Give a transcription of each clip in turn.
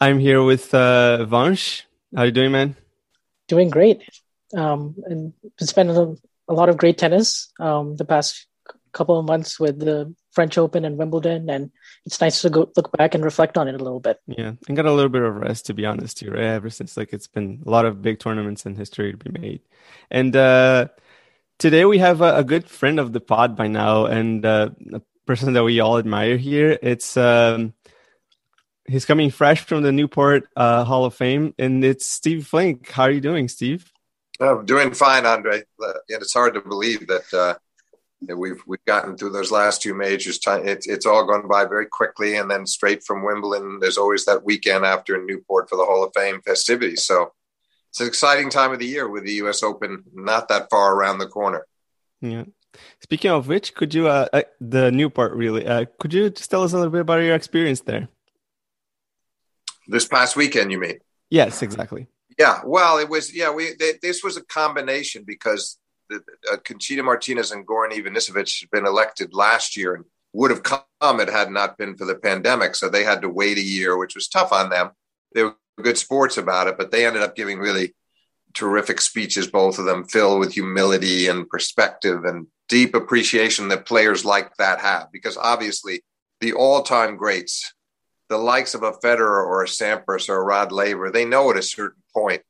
I'm here with uh, Vansh. How you doing, man? Doing great. Um, and been spending a, a lot of great tennis um, the past couple of months with the French Open and Wimbledon, and it's nice to go look back and reflect on it a little bit. Yeah, and got a little bit of rest to be honest here. Right? Ever since like it's been a lot of big tournaments in history to be made, and uh, today we have a, a, good friend of the pod by now, and uh, a person that we all admire here. It's um, he's coming fresh from the Newport uh, Hall of Fame, and it's Steve Flink. How are you doing, Steve? I'm doing fine, Andre. And it's hard to believe that, uh, that we've we've gotten through those last two majors. It's it's all gone by very quickly, and then straight from Wimbledon, there's always that weekend after in Newport for the Hall of Fame festivities. So it's an exciting time of the year with the U.S. Open not that far around the corner. Yeah. Speaking of which, could you uh, uh the Newport really? Uh, could you just tell us a little bit about your experience there? This past weekend, you mean? Yes, exactly. Yeah. Well, it was. Yeah, we they, this was a combination because the, uh, Conchita Martinez and Goran Ivanisevic had been elected last year and would have come it had not been for the pandemic. So they had to wait a year, which was tough on them. They were good sports about it, but they ended up giving really terrific speeches, both of them filled with humility and perspective and deep appreciation that players like that have. Because obviously, the all time greats the likes of a Federer or a Sampras or a Rod Laver, they know at a certain point.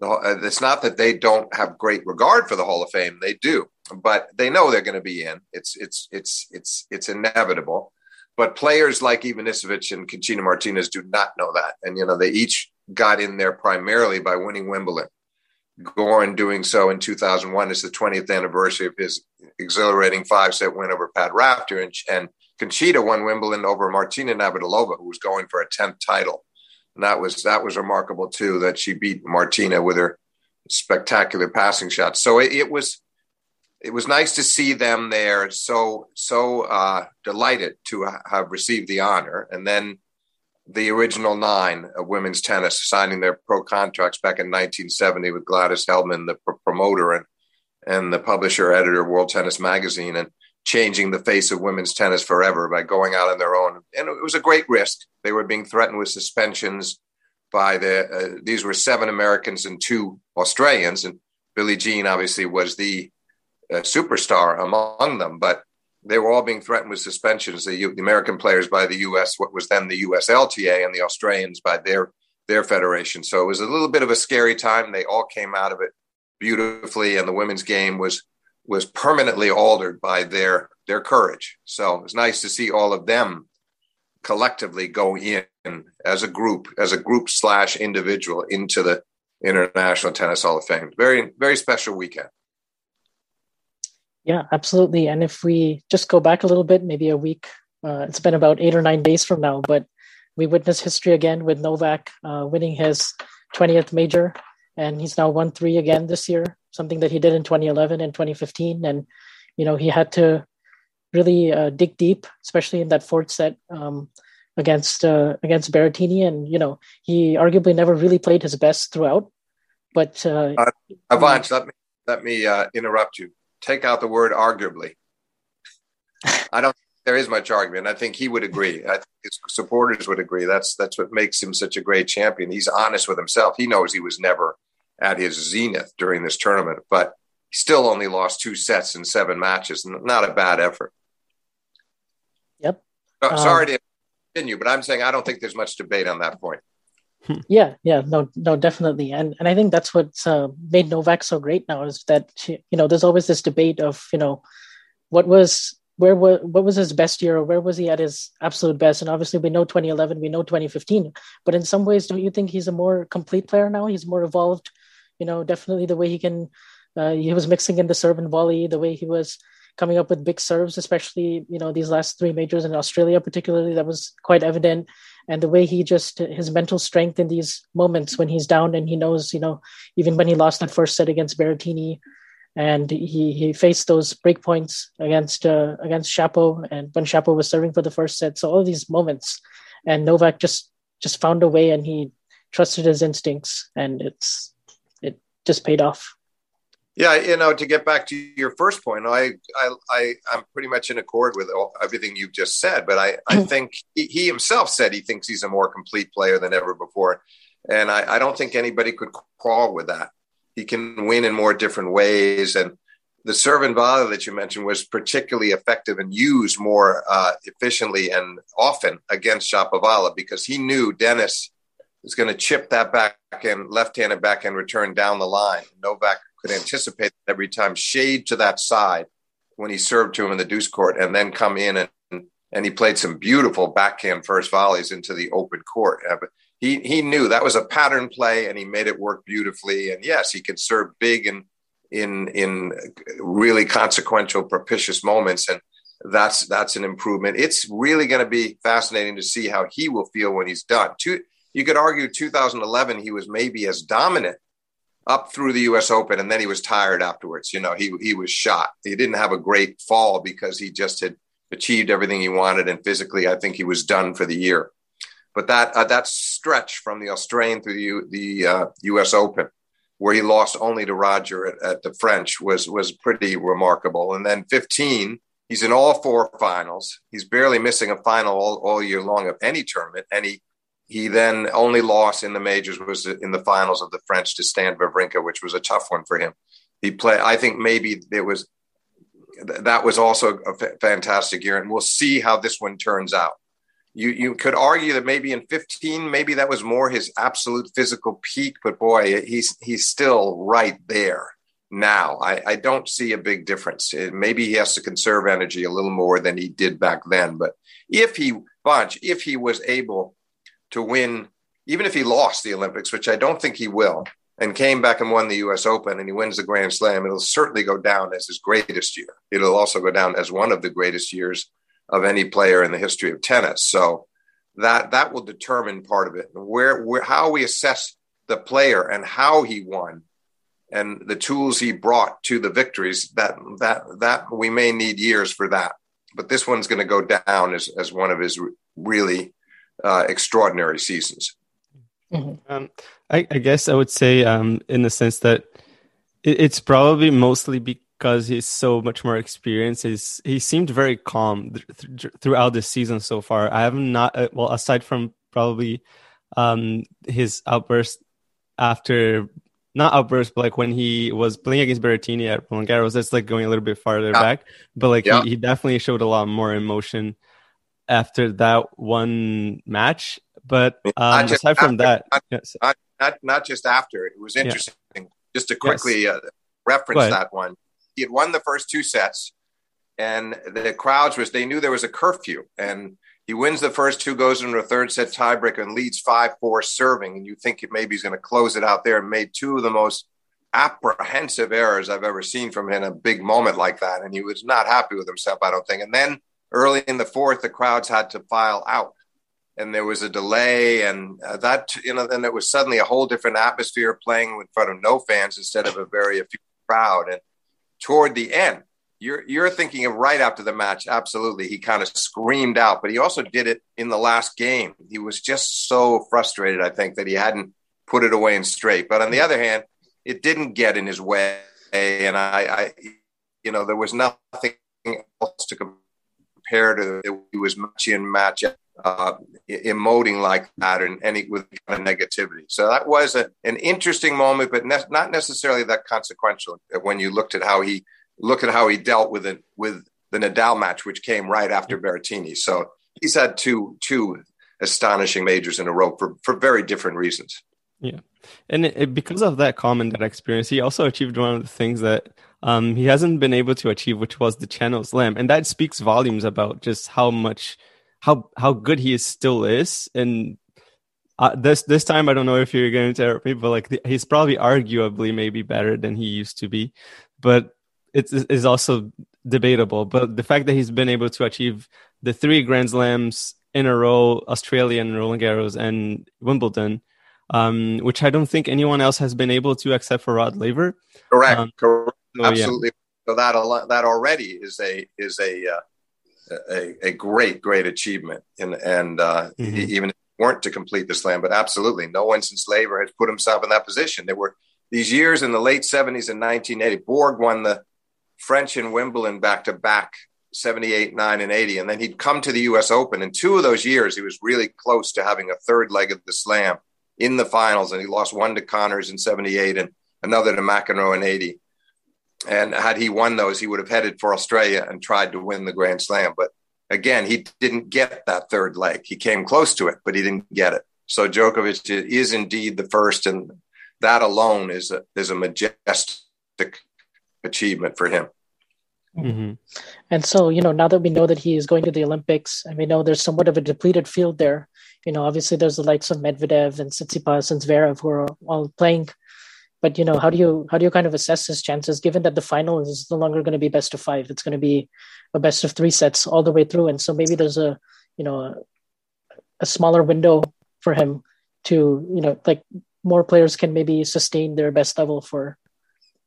Uh, it's not that they don't have great regard for the Hall of Fame; they do, but they know they're going to be in. It's it's it's it's it's inevitable. But players like Ivanisevic and Conchita Martinez do not know that, and you know they each got in there primarily by winning Wimbledon. Goran doing so in 2001 is the 20th anniversary of his exhilarating five set win over Pat Rafter, and, and Conchita won Wimbledon over Martina Navratilova, who was going for a tenth title, and that was that was remarkable too. That she beat Martina with her spectacular passing shots. So it, it was it was nice to see them there. So so uh, delighted to have received the honor, and then the original nine of women's tennis signing their pro contracts back in 1970 with Gladys Heldman, the pr- promoter and and the publisher editor of World Tennis Magazine, and changing the face of women's tennis forever by going out on their own. And it was a great risk. They were being threatened with suspensions by the, uh, these were seven Americans and two Australians. And Billie Jean obviously was the uh, superstar among them, but they were all being threatened with suspensions. The, the, American players by the U.S., what was then the USLTA, and the Australians by their their federation. So it was a little bit of a scary time. They all came out of it beautifully, and the women's game was was permanently altered by their their courage. So it was nice to see all of them collectively go in as a group, as a group slash individual into the International Tennis Hall of Fame. Very very special weekend. Yeah, absolutely. And if we just go back a little bit, maybe a week, uh, it's been about eight or nine days from now, but we witnessed history again with Novak uh, winning his 20th major, and he's now won three again this year something that he did in 2011 and 2015. And, you know, he had to really uh, dig deep, especially in that fourth set um, against uh, against Berrettini. And, you know, he arguably never really played his best throughout. But uh, uh, let me let me uh, interrupt you. Take out the word arguably. I don't there is much argument. I think he would agree. I think his supporters would agree. That's that's what makes him such a great champion. He's honest with himself. He knows he was never at his zenith during this tournament, but he still only lost two sets in seven matches. Not a bad effort. Yep. Oh, sorry um, to continue, but I'm saying I don't think there's much debate on that point. Hmm. Yeah, yeah, no, no, definitely, and and I think that's what's uh, made Novak so great now is that she, you know there's always this debate of you know what was where was what was his best year or where was he at his absolute best and obviously we know 2011 we know 2015 but in some ways don't you think he's a more complete player now he's more evolved you know definitely the way he can uh, he was mixing in the serve and volley the way he was coming up with big serves, especially you know these last three majors in Australia, particularly that was quite evident. And the way he just his mental strength in these moments when he's down and he knows, you know, even when he lost that first set against Berrettini, and he he faced those break points against uh, against Shapo, and when Shapo was serving for the first set. So all these moments, and Novak just just found a way, and he trusted his instincts, and it's it just paid off. Yeah, you know, to get back to your first point, I, I, I am pretty much in accord with all, everything you've just said. But I, I think he, himself said he thinks he's a more complete player than ever before, and I, I don't think anybody could crawl with that. He can win in more different ways, and the serve and volley that you mentioned was particularly effective and used more uh, efficiently and often against Shapovalov because he knew Denis was going to chip that back and left-handed back backhand return down the line. Novak could anticipate every time shade to that side when he served to him in the deuce court and then come in and and he played some beautiful backhand first volleys into the open court. Uh, he he knew that was a pattern play and he made it work beautifully. And yes, he could serve big and in in really consequential, propitious moments. And that's that's an improvement. It's really going to be fascinating to see how he will feel when he's done. Two, you could argue 2011 he was maybe as dominant up through the U.S. Open, and then he was tired afterwards. You know, he he was shot. He didn't have a great fall because he just had achieved everything he wanted, and physically, I think he was done for the year. But that uh, that stretch from the Australian through the the uh, U.S. Open, where he lost only to Roger at, at the French, was was pretty remarkable. And then 15, he's in all four finals. He's barely missing a final all, all year long of any tournament, and he he then only lost in the majors was in the finals of the French to Stan Wawrinka, which was a tough one for him. He played. I think maybe it was that was also a fantastic year, and we'll see how this one turns out. You you could argue that maybe in 15, maybe that was more his absolute physical peak, but boy, he's he's still right there now. I, I don't see a big difference. Uh, maybe he has to conserve energy a little more than he did back then, but if he bunch, if he was able to win, even if he lost the Olympics, which I don't think he will, and came back and won the US Open and he wins the Grand Slam, it'll certainly go down as his greatest year. It'll also go down as one of the greatest years of any player in the history of tennis. So that that will determine part of it. Where, where how we assess the player and how he won and the tools he brought to the victories that that that we may need years for that. But this one's going to go down as as one of his really uh, extraordinary seasons. Mm-hmm. Um, I, I, guess I would say, um, in the sense that it, it's probably mostly because he's so much more experienced. He's, he seemed very calm th- th- throughout the season so far. I have not, uh, well, aside from probably um, his outburst after not outburst, but like when he was playing against Berrettini at Roland Garros, that's like going a little bit farther yeah. back. But like yeah. he, he, definitely showed a lot more emotion after that one match. But um, aside from that, not, yes. not, not, not, just after it was interesting. Yeah. Just to quickly yes. uh, reference that one, he had won the first two sets, and the crowds was they knew there was a curfew, and he wins the first two, goes into a third set tiebreaker, and leads five four serving, and you think maybe he's going to close it out there, and made two of the most apprehensive errors I've ever seen from him in a big moment like that, and he was not happy with himself, I don't think, and then early in the fourth, the crowds had to file out. And there was a delay and uh, that you know then it was suddenly a whole different atmosphere playing in front of no fans instead of a very few crowd. And toward the end you're you're thinking of right after the match absolutely he kind of screamed out but he also did it in the last game. He was just so frustrated i think that he hadn't put it away and straight. But on the other hand it didn't get in his way and i, I you know there was nothing else to compared to he was matching match uh, emoting like that and any with kind of negativity. So that was a, an interesting moment, but ne- not necessarily that consequential when you looked at how he look at how he dealt with it with the Nadal match, which came right after Berrettini. So he's had two two astonishing majors in a row for, for very different reasons. Yeah. And it, because of that common that experience, he also achieved one of the things that um, he hasn't been able to achieve, which was the Channel Slam. And that speaks volumes about just how much, how, how good he is, still is. And uh, this, this time, I don't know if you're going to interrupt me, but like he's probably arguably maybe better than he used to be. But it is is also debatable. But the fact that he's been able to achieve the three Grand Slams in a row, Australian, Roland Garros, and Wimbledon, um, which I don't think anyone else has been able to except for Rod Laver. Correct. Um, Correct. So, Absolutely. Yeah. So that that already is a is a uh, a, a great great achievement, and and uh, mm-hmm. even if weren't to complete the slam, but absolutely no one since Laver has put himself in that position. There were these years in the late seventies and nineteen eighty. Borg won the French and Wimbledon back to back 78, 9, and 80. And then he'd come to the US Open. In two of those years, he was really close to having a third leg of the slam in the finals. And he lost one to Connors in 78 and another to McEnroe in 80. And had he won those, he would have headed for Australia and tried to win the Grand Slam. But again, he didn't get that third leg. He came close to it, but he didn't get it. So Djokovic is indeed the first, and that alone is a, is a majestic achievement for him. Mm-hmm. And so, you know, now that we know that he is going to the Olympics, and we know there's somewhat of a depleted field there, you know, obviously there's the likes of Medvedev and Tsitsipas and Zverev who are all playing. But you know, how do you how do you kind of assess his chances, given that the final is no longer going to be best of five? It's going to be a best of three sets all the way through, and so maybe there's a you know a, a smaller window for him to you know like more players can maybe sustain their best level for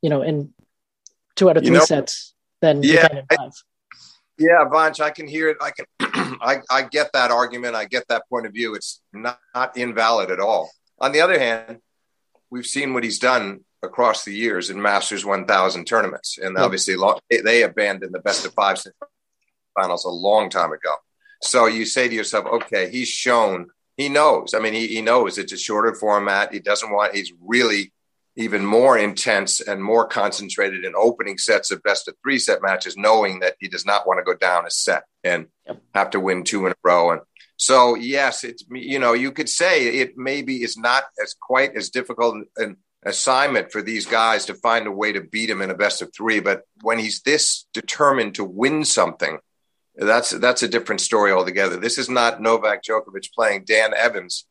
you know in two out of three you know, sets than yeah, I, yeah, Vansh, I can hear it. I can, I, I get that argument. I get that point of view. It's not, not invalid at all. On the other hand, we've seen what he's done across the years in Masters 1000 tournaments, and obviously they abandoned the best of five finals a long time ago. So you say to yourself, okay, he's shown, he knows. I mean, he, he knows it's a shorter format. He doesn't want. He's really even more intense and more concentrated in opening sets of best of three set matches, knowing that he does not want to go down a set and yep. have to win two in a row. And so, yes, it's you know you could say it maybe is not as quite as difficult an assignment for these guys to find a way to beat him in a best of three. But when he's this determined to win something, that's that's a different story altogether. This is not Novak Djokovic playing Dan Evans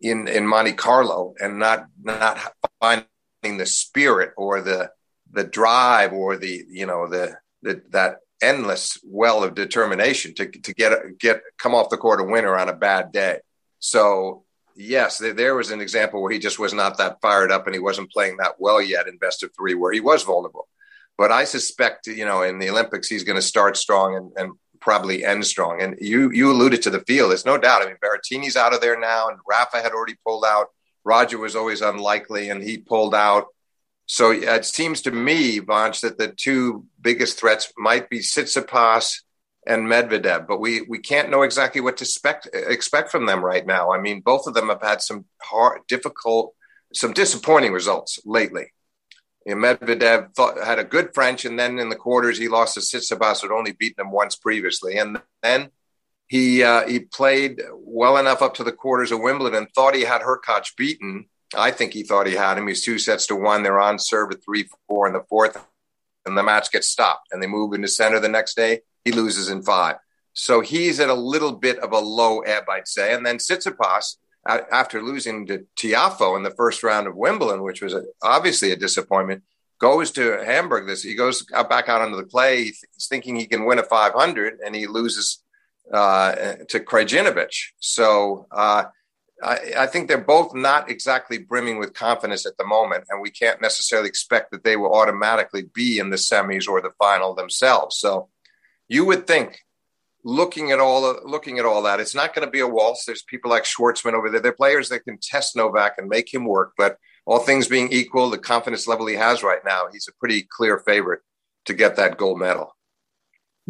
in in Monte Carlo and not not finding the spirit or the the drive or the you know the, the that endless well of determination to to get get come off the court a winner on a bad day. So yes, there, there, was an example where he just was not that fired up and he wasn't playing that well yet in best of three, where he was vulnerable. But I suspect you know in the Olympics he's going to start strong and, and probably end strong. And you you alluded to the field. There's no doubt. I mean, Berrettini's out of there now, and Rafa had already pulled out. Roger was always unlikely, and he pulled out. So it seems to me, Vansh, that the two biggest threats might be Tsitsipas and Medvedev, but we we can't know exactly what to expect expect from them right now. I mean, both of them have had some hard, difficult, some disappointing results lately. And Medvedev thought, had a good French, and then in the quarters he lost to Tsitsipas, who'd only beaten him once previously, and then he uh, he played well enough up to the quarters of Wimbledon, thought he had Hurkacz beaten. I think he thought he had him. He's two sets to one. They're on serve at three four in the fourth, and the match gets stopped. And they move into center the next day. He loses in five. So he's at a little bit of a low ebb, I'd say. And then Tsitsipas, after losing to Tiafoe in the first round of Wimbledon, which was obviously a disappointment, goes to Hamburg. This he goes back out onto the clay. He's thinking he can win a 500, and he loses uh, to Krajinovic. So uh, I, I, think they're both not exactly brimming with confidence at the moment, and we can't necessarily expect that they will automatically be in the semis or the final themselves. So you would think, looking at all looking at all that, it's not going to be a waltz. There's people like Schwartzman over there. They're players that can test Novak and make him work. But all things being equal, the confidence level he has right now, he's a pretty clear favorite to get that gold medal.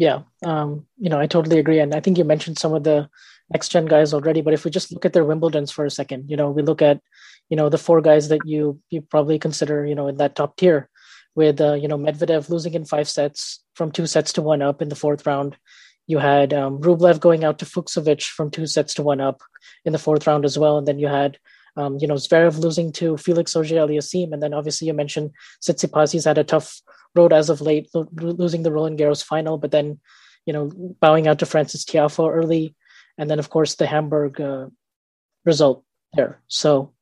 Yeah, um, you know, I totally agree, and I think you mentioned some of the next gen guys already. But if we just look at their Wimbledons for a second, you know, we look at you know the four guys that you you probably consider you know in that top tier, with uh, you know Medvedev losing in five sets from two sets to one up in the fourth round. You had um, Rublev going out to Fucsovics from two sets to one up in the fourth round as well, and then you had um, you know Zverev losing to Felix Auger-Aliassime, and then obviously you mentioned Tsitsipas. He's had a tough road as of late, lo- losing the Roland Garros final, but then you know bowing out to Francis Tiafoe early, and then of course the Hamburg uh, result there. So,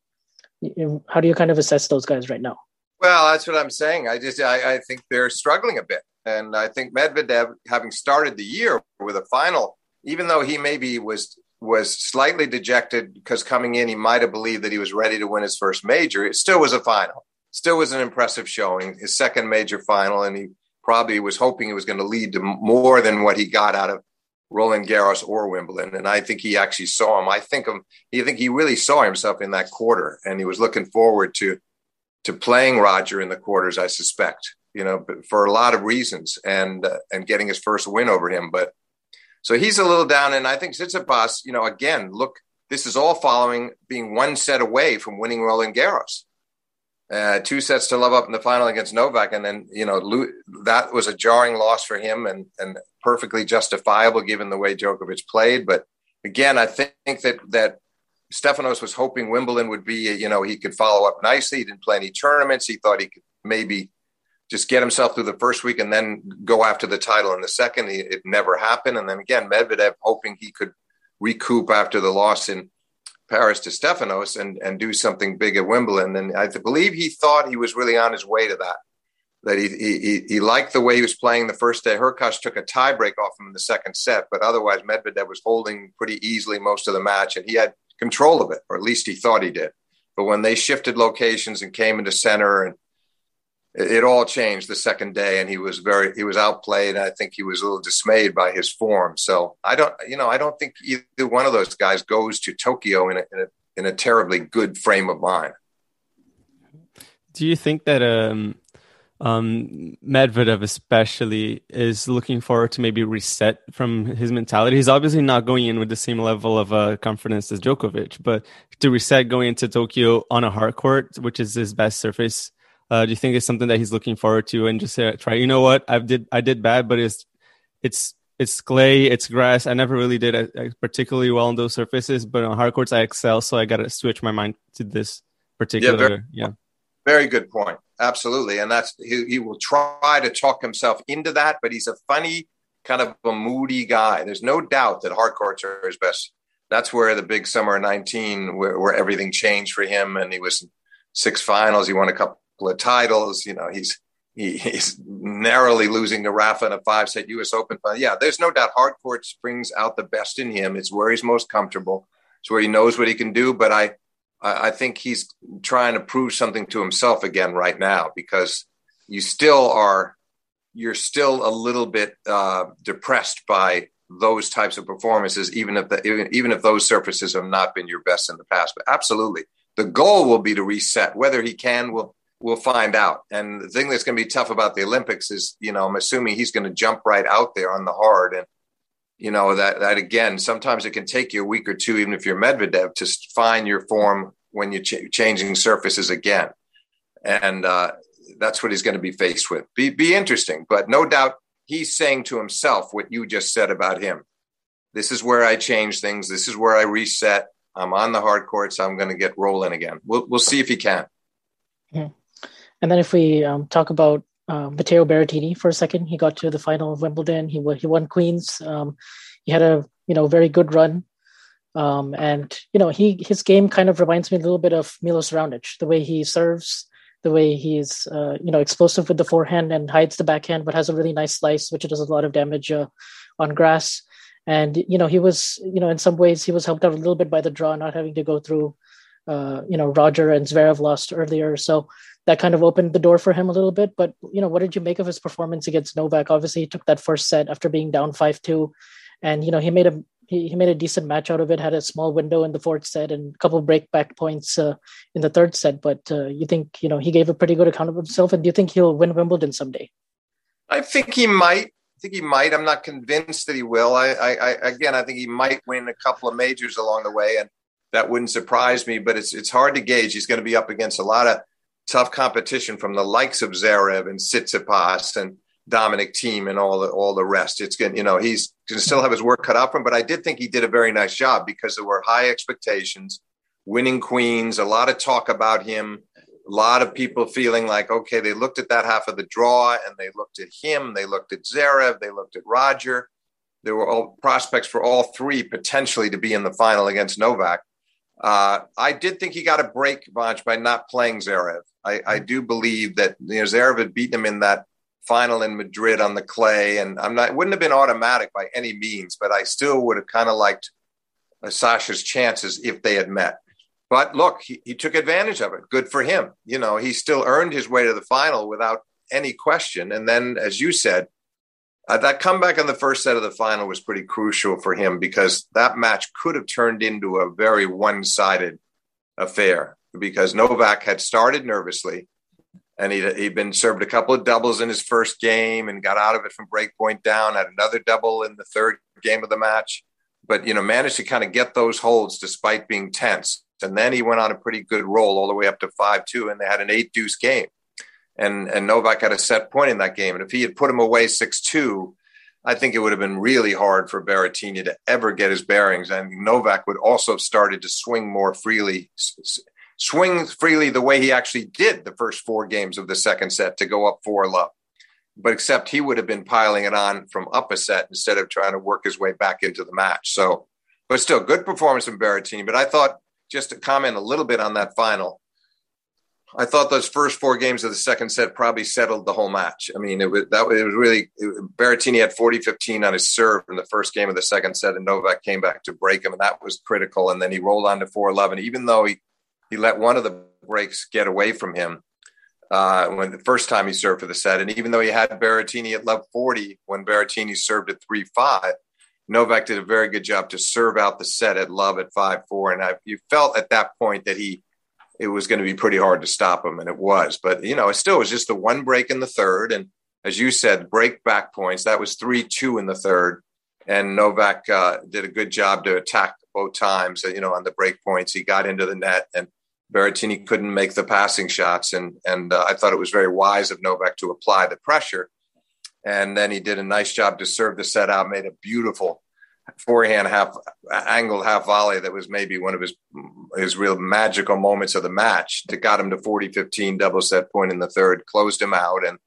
you how do you kind of assess those guys right now? Well, that's what I'm saying. I just I, I think they're struggling a bit, and I think Medvedev, having started the year with a final, even though he maybe was was slightly dejected because coming in he might have believed that he was ready to win his first major. It still was a final, still was an impressive showing, his second major final, and he probably was hoping it was going to lead to more than what he got out of Roland Garros or Wimbledon. And I think he actually saw him. I think him. I think he really saw himself in that quarter, and he was looking forward to to playing Roger in the quarters, I suspect, you know, for a lot of reasons and, uh, and getting his first win over him. But so he's a little down. And I think Tsitsipas, you know, again, look, this is all following being one set away from winning Roland Garros. Uh, two sets to love up in the final against Novak, and then you know that was a jarring loss for him, and and perfectly justifiable given the way Djokovic played. But again, I think that that Stefanos was hoping Wimbledon would be, you know, he could follow up nicely. He didn't play any tournaments. He thought he could maybe just get himself through the first week and then go after the title in the second. It never happened. And then again, Medvedev hoping he could recoup after the loss in Paris to Stefanos and, and do something big at Wimbledon. And I believe he thought he was really on his way to that. That he, he, he liked the way he was playing the first day. Hurkacz took a tiebreak off him in the second set, but otherwise Medvedev was holding pretty easily most of the match. And he had control of it, or at least he thought he did. But when they shifted locations and came into center, and it, it all changed the second day, and he was very he was outplayed. I think he was a little dismayed by his form. So I don't, you know, I don't think either one of those guys goes to Tokyo in a, in a, in a terribly good frame of mind. Do you think that um, um, Medvedev especially is looking forward to maybe reset from his mentality. He's obviously not going in with the same level of uh, confidence as Djokovic, but to reset going into Tokyo on a hard court, which is his best surface, uh, do you think it's something that he's looking forward to and just uh, try? You know what? I did I did bad, but it's it's it's clay, it's grass. I never really did uh, particularly well on those surfaces, but on hard courts I excel, so I got to switch my mind to this particular. Yeah, very, yeah. very good point absolutely. And that's he, he will try to talk himself into that, but he's a funny kind of a moody guy. There's no doubt that hard courts are his best. That's where the big summer 19, where, where everything changed for him, and he was six finals. He won a couple of titles. You know, he's he, he's narrowly losing to Rafa in a five set U.S. Open. But yeah, there's no doubt hard courts brings out the best in him. It's where he's most comfortable. It's where he knows what he can do. But I I think he's trying to prove something to himself again right now because you still are you're still a little bit uh, depressed by those types of performances, even if the, even, even if those surfaces have not been your best in the past. But absolutely, the goal will be to reset. Whether he can, we'll we'll find out. And the thing that's going to be tough about the Olympics is, you know, I'm assuming he's going to jump right out there on the hard. And you know that that again sometimes it can take you a week or two even if you're medvedev to find your form when you're ch- changing surfaces again. And uh, that's what he's going to be faced with. Be, be interesting but no doubt he's saying to himself what you just said about him. This is where i change things. This is where i reset. I'm on the hard courts i'm going to get rolling again. We'll, we'll see if he can. Mm-hmm. And then if we um, talk about uh, Matteo Berrettini for a second. He got to the final of Wimbledon. He he won Queens. Um, he had a you know very good run, um, and you know he his game kind of reminds me a little bit of Milos Raonic. The way he serves, the way he's uh, you know explosive with the forehand and hides the backhand, but has a really nice slice, which does a lot of damage uh, on grass. And you know he was you know in some ways he was helped out a little bit by the draw, not having to go through. Uh, you know, Roger and Zverev lost earlier, so that kind of opened the door for him a little bit. But you know, what did you make of his performance against Novak? Obviously, he took that first set after being down five two, and you know he made a he, he made a decent match out of it. Had a small window in the fourth set and a couple break back points uh, in the third set. But uh, you think you know he gave a pretty good account of himself, and do you think he'll win Wimbledon someday? I think he might. I think he might. I'm not convinced that he will. I, I, I again, I think he might win a couple of majors along the way, and that wouldn't surprise me. But it's it's hard to gauge. He's going to be up against a lot of tough competition from the likes of Zverev and Tsitsipas and Dominic Thiem and all the all the rest. It's going you know he's going to still have his work cut out for him, but I did think he did a very nice job because there were high expectations, winning queens, a lot of talk about him, a lot of people feeling like okay, they looked at that half of the draw and they looked at him, they looked at Zverev, they looked at Roger. There were all prospects for all three potentially to be in the final against Novak. Uh, I did think he got a break, Vansh, by not playing Zverev. I, I do believe that you know Zverev had beaten him in that final in Madrid on the clay, and I'm not wouldn't have been automatic by any means, but I still would have kind of liked uh, Sasha's chances if they had met. But look, he, he took advantage of it. Good for him. You know, he still earned his way to the final without any question. And then, as you said, uh, that comeback in the first set of the final was pretty crucial for him because that match could have turned into a very one-sided affair because Novak had started nervously and he'd, he'd been served a couple of doubles in his first game and got out of it from break point down, had another double in the third game of the match, but, you know, managed to kind of get those holds despite being tense. And then he went on a pretty good roll all the way up to 5-2 and they had an eight deuce game. And, and Novak had a set point in that game. And if he had put him away 6-2, I think it would have been really hard for Berrettini to ever get his bearings. And Novak would also have started to swing more freely, swing freely the way he actually did the first four games of the second set to go up four love. But except he would have been piling it on from up a set instead of trying to work his way back into the match. So, but still, good performance from Berrettini. But I thought just to comment a little bit on that final, I thought those first four games of the second set probably settled the whole match. I mean, it was that it was really it, Berrettini had 40-15 on his serve in the first game of the second set, and Novak came back to break him, and that was critical. And then he rolled on to 4-11, even though he he let one of the breaks get away from him uh, when the first time he served for the set. And even though he had Berrettini at love 40 when Berrettini served at 3 5, Novak did a very good job to serve out the set at love at 5 4. And I, you felt at that point that he, it was going to be pretty hard to stop him, and it was. But, you know, it still was just the one break in the third. And as you said, break back points. That was 3 2 in the third. And Novak uh, did a good job to attack both times, you know, on the break points. He got into the net and Berrettini couldn't make the passing shots, and and uh, I thought it was very wise of Novak to apply the pressure. And then he did a nice job to serve the set out, made a beautiful forehand half angled half volley that was maybe one of his his real magical moments of the match that got him to 40-15 double set point in the third, closed him out, and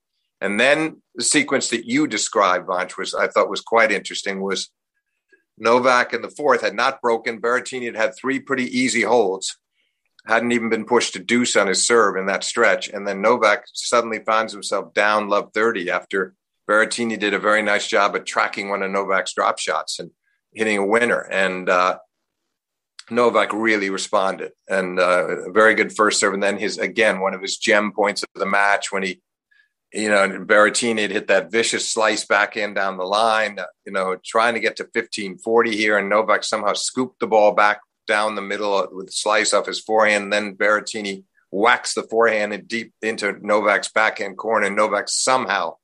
and then the sequence that you described, Vansh, was I thought was quite interesting. Was Novak in the fourth had not broken. Berrettini had had three pretty easy holds hadn't even been pushed to deuce on his serve in that stretch. And then Novak suddenly finds himself down love 30 after Berrettini did a very nice job at tracking one of Novak's drop shots and hitting a winner. And uh, Novak really responded and uh, a very good first serve. And then his, again, one of his gem points of the match when he, you know, Berrettini had hit that vicious slice back in down the line, you know, trying to get to 1540 here. And Novak somehow scooped the ball back down the middle with a slice off his forehand. Then Berrettini whacks the forehand and deep into Novak's backhand corner. And Novak somehow,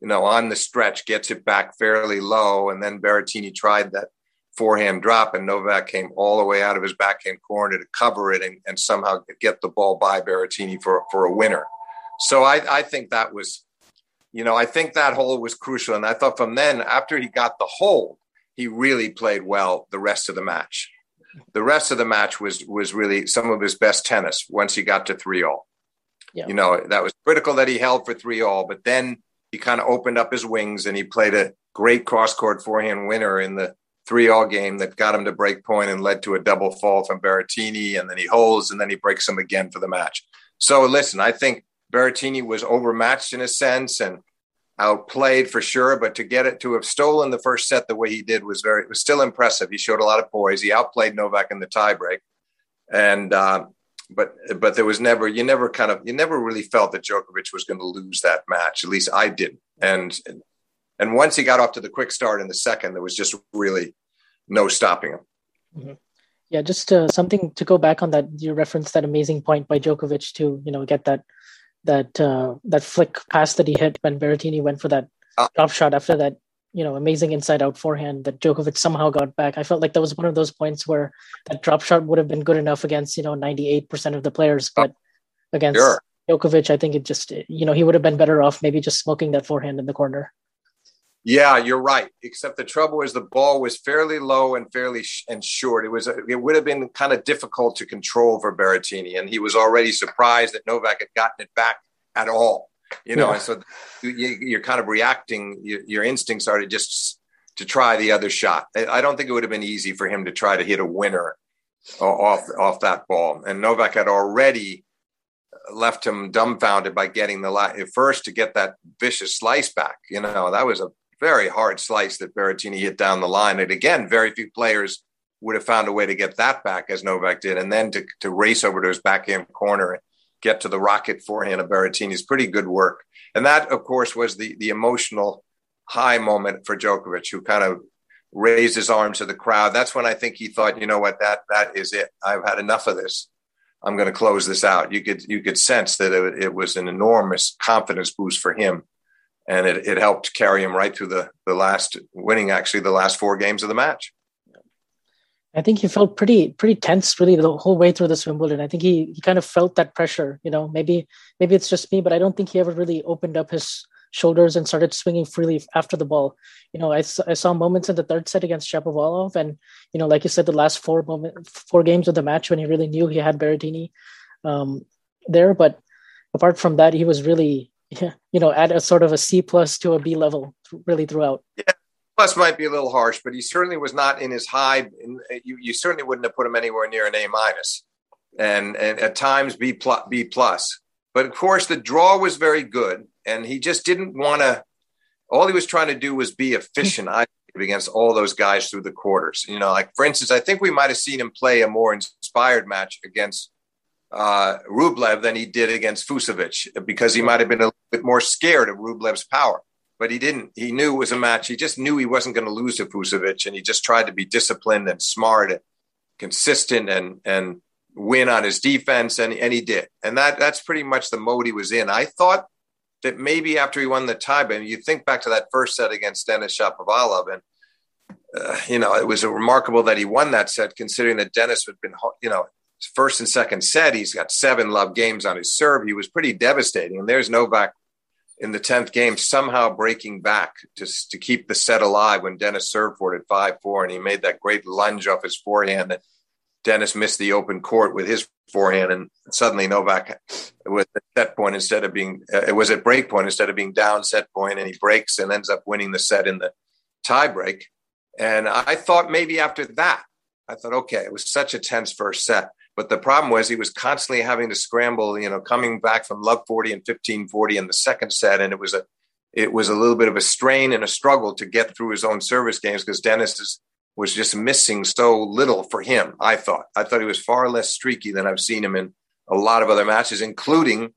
you know, on the stretch gets it back fairly low. And then Berrettini tried that forehand drop, and Novak came all the way out of his backhand corner to cover it and, and somehow get the ball by Berrettini for, for a winner. So I, I think that was, you know, I think that hole was crucial. And I thought from then, after he got the hold, he really played well the rest of the match the rest of the match was was really some of his best tennis once he got to three all. Yeah. You know, that was critical that he held for three all, but then he kind of opened up his wings and he played a great cross court forehand winner in the three all game that got him to break point and led to a double fall from Berrettini. And then he holds and then he breaks him again for the match. So listen, I think Berrettini was overmatched in a sense and outplayed for sure, but to get it to have stolen the first set the way he did was very was still impressive. He showed a lot of poise. He outplayed Novak in the tiebreak, and uh, but but there was never you never kind of you never really felt that Djokovic was going to lose that match. At least I didn't. And and once he got off to the quick start in the second, there was just really no stopping him. Mm-hmm. Yeah, just uh, something to go back on that. You referenced that amazing point by Djokovic to you know get that that uh, that flick pass that he hit when Berrettini went for that uh, drop shot after that you know amazing inside out forehand that Djokovic somehow got back. I felt like that was one of those points where that drop shot would have been good enough against you know 98% of the players, but against sure. Djokovic, I think it just you know he would have been better off maybe just smoking that forehand in the corner. Yeah, you're right. Except the trouble is the ball was fairly low and fairly sh- and short. It was it would have been kind of difficult to control for Berrettini, and he was already surprised that Novak had gotten it back at all. You know, yeah. and so you, are kind of reacting. Your, your, instincts are to just to try the other shot. I don't think it would have been easy for him to try to hit a winner off off that ball. And Novak had already left him dumbfounded by getting the la- first to get that vicious slice back. You know, that was a very hard slice that Berrettini hit down the line. And again, very few players would have found a way to get that back as Novak did, and then to, to race over to his backhand corner and get to the rocket forehand of Berrettini's pretty good work. And that, of course, was the the emotional high moment for Djokovic, who kind of raised his arms to the crowd. That's when I think he thought, you know what, that that is it. I've had enough of this. I'm going to close this out. You could you could sense that it, it was an enormous confidence boost for him, and it, it helped carry him right through the the last winning actually the last four games of the match. I think he felt pretty pretty tense really the whole way through this Wimbledon. And I think he he kind of felt that pressure. You know, maybe maybe it's just me, but I don't think he ever really opened up his shoulders and started swinging freely after the ball. You know, I, I saw moments in the third set against Shapovalov, and you know, like you said, the last four moment, four games of the match when he really knew he had Berrettini um, there. But apart from that, he was really, you know, at a sort of a C plus to a B level, really throughout. Yeah. Plus might be a little harsh, but he certainly was not in his high. In, uh, you, you certainly wouldn't have put him anywhere near an A minus, and and at times B plus. B plus. But of course, the draw was very good and he just didn't want to. All he was trying to do was be efficient. I against all those guys through the quarters. You know, like for instance, I think we might have seen him play a more inspired match against uh, Rublev than he did against Fucsovics because he might have been a little bit more scared of Rublev's power. But he didn't. He knew it was a match. He just knew he wasn't going to lose to Fucsovics, and he just tried to be disciplined and smart and consistent and and win on his defense, and and he did. And that that's pretty much the mode he was in. I thought that maybe after he won the tie, but you think back to that first set against Denis Shapovalov, and uh, you know it was remarkable that he won that set, considering that Denis had been, you know, first and second set, he's got seven love games on his serve. He was pretty devastating, and there's Novak in the tenth game somehow breaking back to to keep the set alive when Denis served for it at five four, and he made that great lunge off his forehand that Denis missed the open court with his forehand, and suddenly Novak was at set point instead of being uh, it was at break point instead of being down set point, and he breaks and ends up winning the set in the tie break. And I thought maybe after that, I thought, okay, it was such a tense first set. But the problem was he was constantly having to scramble, you know, coming back from love 40 and 15 40 in the second set. And it was a it was a little bit of a strain and a struggle to get through his own service games because Denis is was just missing so little for him. I thought. I thought he was far less streaky than I've seen him in a lot of other matches, including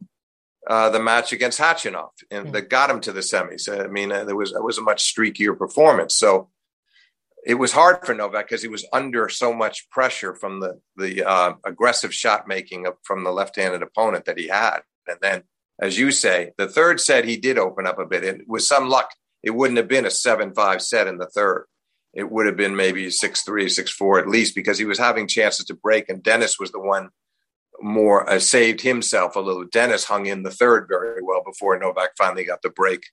uh, the match against Khachanov, and mm. that got him to the semis. I mean, uh, there was it was a much streakier performance. So it was hard for Novak because he was under so much pressure from the the uh, aggressive shot making from the left-handed opponent that he had, and then. As you say, the third set he did open up a bit, and with some luck, it wouldn't have been a seven-five set in the third it would have been maybe six three, six four at least because he was having chances to break, and Denis was the one more uh, saved himself a little. Denis hung in the third very well before Novak finally got the break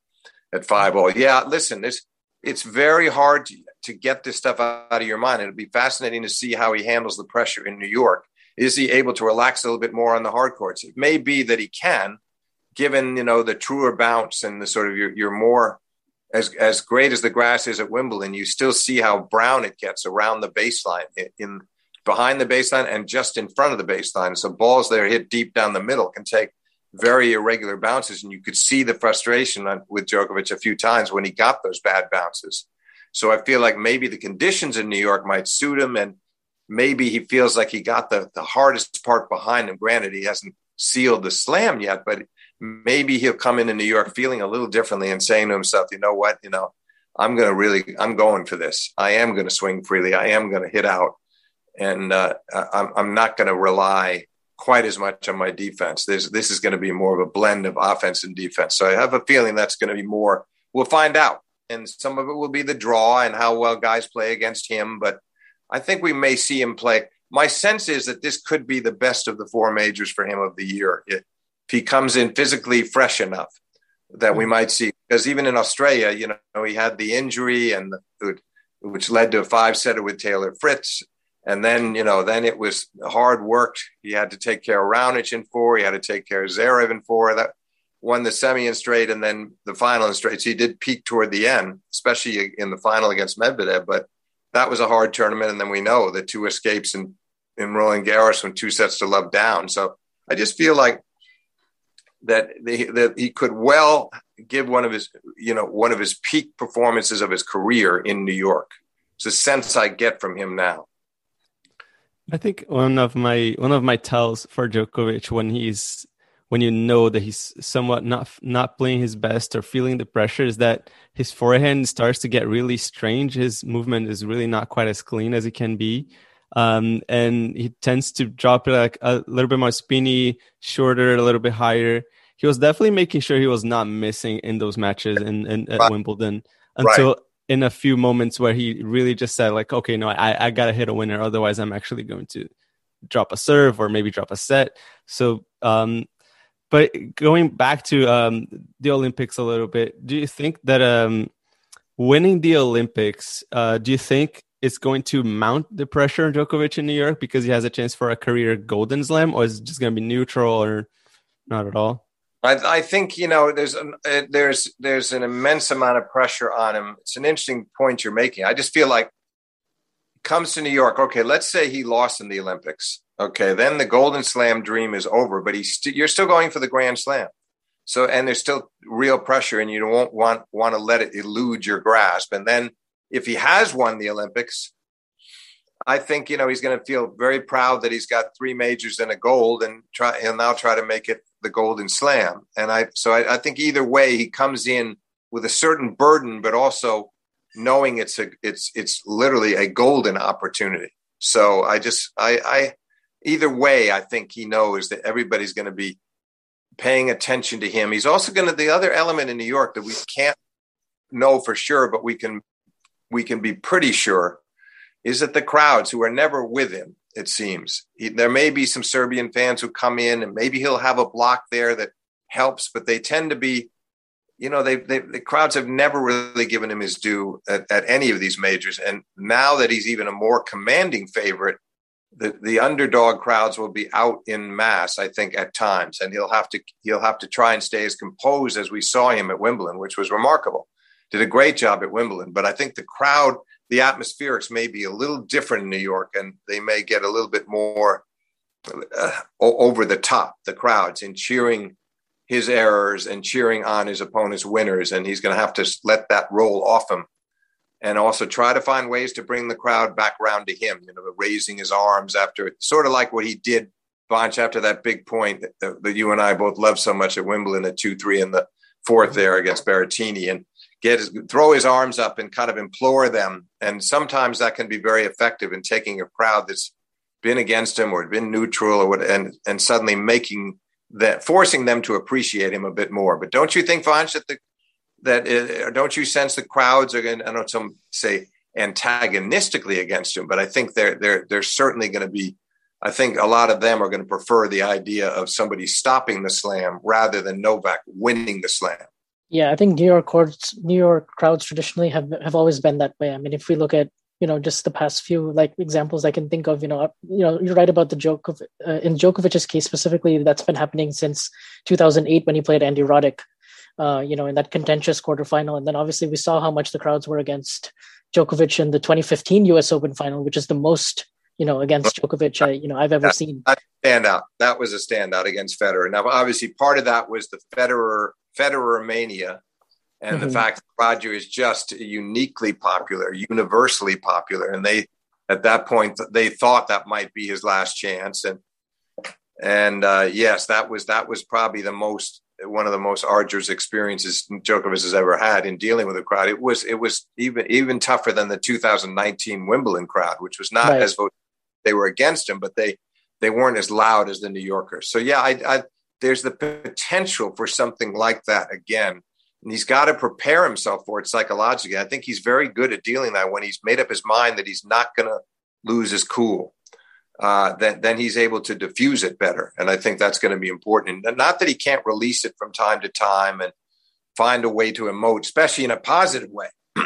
at five all. Yeah, listen, it's it's very hard to, to get this stuff out of your mind. It'll be fascinating to see how he handles the pressure in New York. Is he able to relax a little bit more on the hard courts? It may be that he can, given you know the truer bounce and the sort of your, your more as as great as the grass is at Wimbledon, you still see how brown it gets around the baseline, in behind the baseline and just in front of the baseline. So balls that are hit deep down the middle can take very irregular bounces, and you could see the frustration with Djokovic a few times when he got those bad bounces. So I feel like maybe the conditions in New York might suit him, and maybe he feels like he got the the hardest part behind him. Granted, he hasn't sealed the slam yet, but maybe he'll come into New York feeling a little differently and saying to himself, you know what, you know, I'm going to really, I'm going for this. I am going to swing freely. I am going to hit out. And uh, I'm, I'm not going to rely quite as much on my defense. This, this is going to be more of a blend of offense and defense. So I have a feeling that's going to be more, we'll find out. And some of it will be the draw and how well guys play against him. But I think we may see him play. My sense is that this could be the best of the four majors for him of the year. If he comes in physically fresh enough that we mm-hmm. might see because even in Australia, you know, he had the injury and the, which led to a five setter with Taylor Fritz. And then, you know, then it was hard work. He had to take care of Raonic in four. He had to take care of Zverev in four. That won the semi in straight and then the final in straight. So he did peak toward the end, especially in the final against Medvedev. But that was a hard tournament. And then we know the two escapes in, in Roland Garros when two sets to love down. So I just feel like that they, that he could well give one of his you know one of his peak performances of his career in New York. It's a sense I get from him now. I think one of my one of my tells for Djokovic when he's when you know that he's somewhat not not playing his best or feeling the pressure is that his forehand starts to get really strange. His movement is really not quite as clean as it can be. Um, and he tends to drop it like a little bit more spinny, shorter, a little bit higher he was definitely making sure he was not missing in those matches in, in at right. Wimbledon until right. In a few moments where he really just said like, okay, no, I, I gotta hit a winner, otherwise I'm actually going to drop a serve or maybe drop a set. So, um, but going back to um, the Olympics a little bit, do you think that um, winning the Olympics, uh, do you think it's going to mount the pressure on Djokovic in New York because he has a chance for a career Golden Slam, or is it just going to be neutral or not at all? I, I think you know there's an, uh, there's there's an immense amount of pressure on him. It's an interesting point you're making. I just feel like comes to New York. Okay, let's say he lost in the Olympics. Okay, then the Golden Slam dream is over. But he's st- you're still going for the Grand Slam. So and there's still real pressure, and you don't want want to let it elude your grasp. And then if he has won the Olympics, I think you know he's going to feel very proud that he's got three majors and a gold, and try he'll now try to make it the Golden Slam. And I so I, I think either way he comes in with a certain burden, but also knowing it's a it's it's literally a golden opportunity. So I just I I either way I think he knows that everybody's going to be paying attention to him. He's also going to the other element in New York that we can't know for sure, but we can we can be pretty sure is that the crowds who are never with him it seems. He, there may be some Serbian fans who come in and maybe he'll have a block there that helps, but they tend to be, you know, they, they the crowds have never really given him his due at, at, any of these majors. And now that he's even a more commanding favorite, the, the underdog crowds will be out in mass, I think, at times. And he'll have to he'll have to try and stay as composed as we saw him at Wimbledon, which was remarkable. Did a great job at Wimbledon. But I think the crowd – the atmospherics may be a little different in New York, and they may get a little bit more uh, over the top, the crowds, in cheering his errors and cheering on his opponent's winners. And he's going to have to let that roll off him and also try to find ways to bring the crowd back around to him, you know, raising his arms after sort of like what he did, Vansh, after that big point that, that you and I both love so much at Wimbledon at 2 3 in the fourth there against Berrettini. And get his, throw his arms up and kind of implore them. And sometimes that can be very effective in taking a crowd that's been against him or been neutral or what, and and suddenly making that forcing them to appreciate him a bit more. But don't you think, Vansh, that the that it, don't you sense the crowds are going? I don't some say antagonistically against him, but I think they're they're they're certainly going to be. I think a lot of them are going to prefer the idea of somebody stopping the slam rather than Novak winning the slam. Yeah, I think New York courts, New York crowds traditionally have have always been that way. I mean, if we look at you know just the past few like examples I can think of, you know, you know, you're right about the Djokovic. Uh, in Djokovic's case specifically, that's been happening since 2008 when he played Andy Roddick. Uh, you know, in that contentious quarterfinal, and then obviously we saw how much the crowds were against Djokovic in the 2015 U.S. Open final, which is the most you know against Djokovic I, you know I've ever that, seen. That standout. That was a standout against Federer. Now, obviously, part of that was the Federer Federer mania and mm-hmm. the fact that Roger is just uniquely popular, universally popular, and they at that point they thought that might be his last chance, and and uh, yes, that was that was probably the most one of the most arduous experiences Djokovic has ever had in dealing with a crowd. It was it was even even tougher than the 2019 Wimbledon crowd, which was not right. as they were against him, but they they weren't as loud as the New Yorkers. So yeah, I, I there's the potential for something like that again. And he's got to prepare himself for it psychologically. I think he's very good at dealing that when he's made up his mind that he's not going to lose his cool. uh, then then he's able to diffuse it better, and I think that's going to be important. And not that he can't release it from time to time and find a way to emote, especially in a positive way,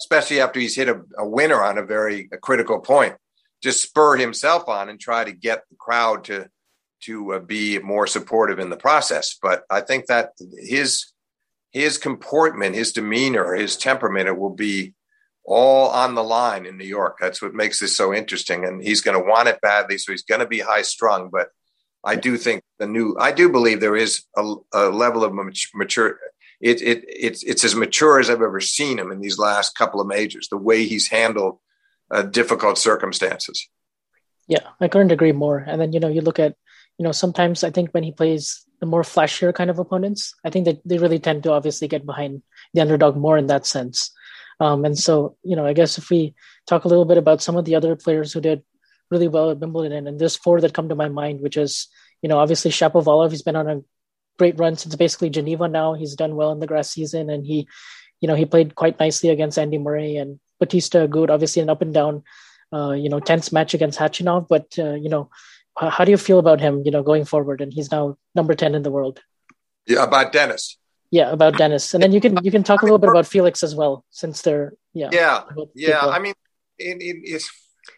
especially after he's hit a, a winner on a very a critical point. Just spur himself on and try to get the crowd to to uh, be more supportive in the process. But I think that his his comportment, his demeanor, his temperament, it will be all on the line in New York. That's what makes this so interesting. And he's going to want it badly, so he's going to be high strung. But I do think the new, I do believe there is a, a level of mature. It, it, it's, it's as mature as I've ever seen him in these last couple of majors. The way he's handled uh, difficult circumstances. Yeah, I couldn't agree more. And then you know, you look at you know, sometimes I think when he plays the more flashier kind of opponents, I think that they really tend to obviously get behind the underdog more in that sense. Um, and so, you know, I guess if we talk a little bit about some of the other players who did really well at Wimbledon, and there's four that come to my mind, which is, you know, obviously Shapovalov. He's been on a great run since basically Geneva now. He's done well in the grass season, and he, you know, he played quite nicely against Andy Murray and Bautista Agut. Obviously, an up and down, uh, you know, tense match against Khachanov, but uh, you know, how do you feel about him? You know, going forward, and he's now number ten in the world. Yeah, about Denis. Yeah, about Denis. and then you can you can talk a little bit about Felix as well, since they're yeah yeah yeah. I mean, it, it, it's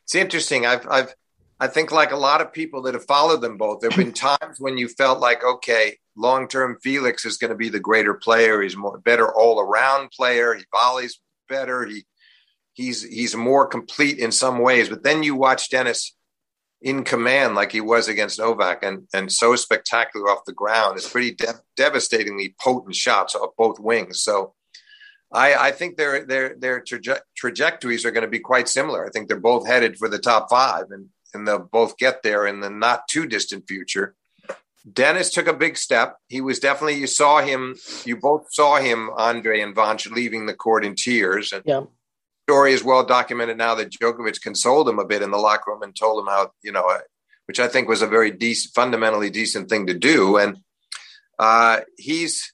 it's interesting. I've I've I think like a lot of people that have followed them both, there have been times when you felt like, okay, long term Felix is going to be the greater player. He's more better all around player. He volleys better. He he's he's more complete in some ways. But then you watch Denis in command like he was against Novak and, and so spectacular off the ground. It's pretty de- devastatingly potent shots off both wings. So I, I think their their their traje- trajectories are going to be quite similar. I think they're both headed for the top five, and and they'll both get there in the not too distant future. Denis took a big step. He was definitely you saw him. You both saw him, Andre and Vansh, leaving the court in tears, and yeah story is well documented now that Djokovic consoled him a bit in the locker room and told him how, you know, uh, which I think was a very decent, fundamentally decent thing to do. And uh, he's,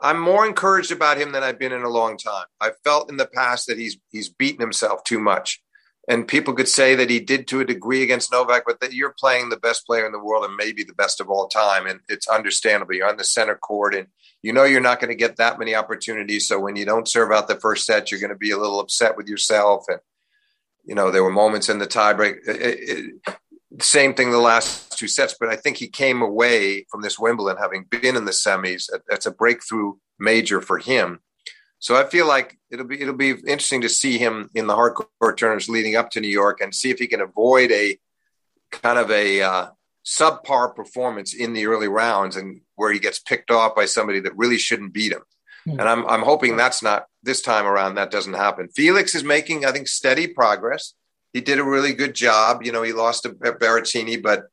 I'm more encouraged about him than I've been in a long time. I felt in the past that he's he's beaten himself too much, and people could say that he did to a degree against Novak, but that you're playing the best player in the world and maybe the best of all time, and it's understandable. You're on the center court, and you know you're not going to get that many opportunities. So when you don't serve out the first set, you're going to be a little upset with yourself. And you know there were moments in the tiebreak. Same thing the last two sets, but I think he came away from this Wimbledon having been in the semis. That's a breakthrough major for him. So I feel like it'll be it'll be interesting to see him in the hard court tournaments leading up to New York and see if he can avoid a kind of a uh, subpar performance in the early rounds and where he gets picked off by somebody that really shouldn't beat him. Mm-hmm. And I'm I'm hoping that's not this time around that doesn't happen. Felix is making I think steady progress. He did a really good job. You know, he lost to Berrettini, but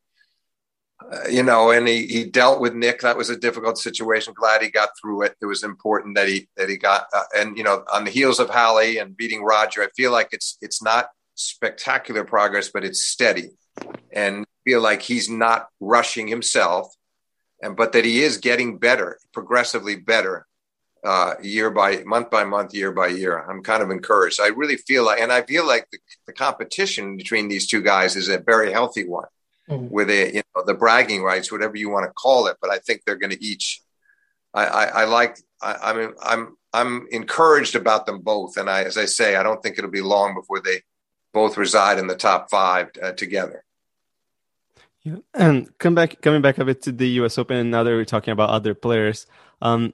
uh, you know, and he, he dealt with Nick. That was a difficult situation. Glad he got through it. It was important that he that he got uh, and you know on the heels of Halle and beating Roger. I feel like it's it's not spectacular progress, but it's steady, and feel like he's not rushing himself, and but that he is getting better, progressively better, uh, year by month by month, year by year. I'm kind of encouraged. I really feel like, and I feel like the, the competition between these two guys is a very healthy one, mm-hmm. with a you know the bragging rights, whatever you want to call it. But I think they're going to each. I, I, I like. I, I'm I'm I'm encouraged about them both, and I, as I say, I don't think it'll be long before they both reside in the top five uh, together. Yeah. And come back, coming back a bit to the U.S. Open. and Now that we're talking about other players, um,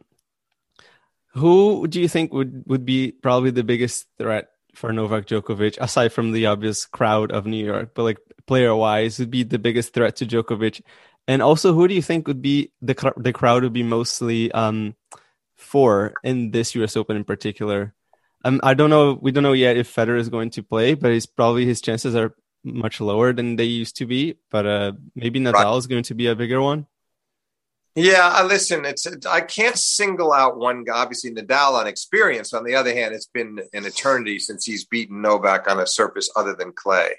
who do you think would would be probably the biggest threat for Novak Djokovic, aside from the obvious crowd of New York, but like player wise, would be the biggest threat to Djokovic? And also, who do you think would be the the crowd would be mostly um, for in this U.S. Open in particular? Um, I don't know. We don't know yet if Federer is going to play, but he's probably his chances are much lower than they used to be. But uh, maybe Nadal right. is going to be a bigger one. Yeah, I listen, it's I can't single out one guy. Obviously, Nadal on experience. On the other hand, it's been an eternity since he's beaten Novak on a surface other than clay.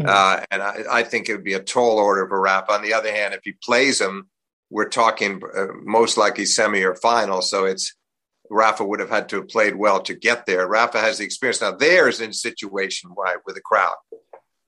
Mm-hmm. Uh, and I, I, think it would be a tall order for Rafa. On the other hand, if he plays him, we're talking uh, most likely semi or final. So it's Rafa would have had to have played well to get there. Rafa has the experience now. There's in situation right with a crowd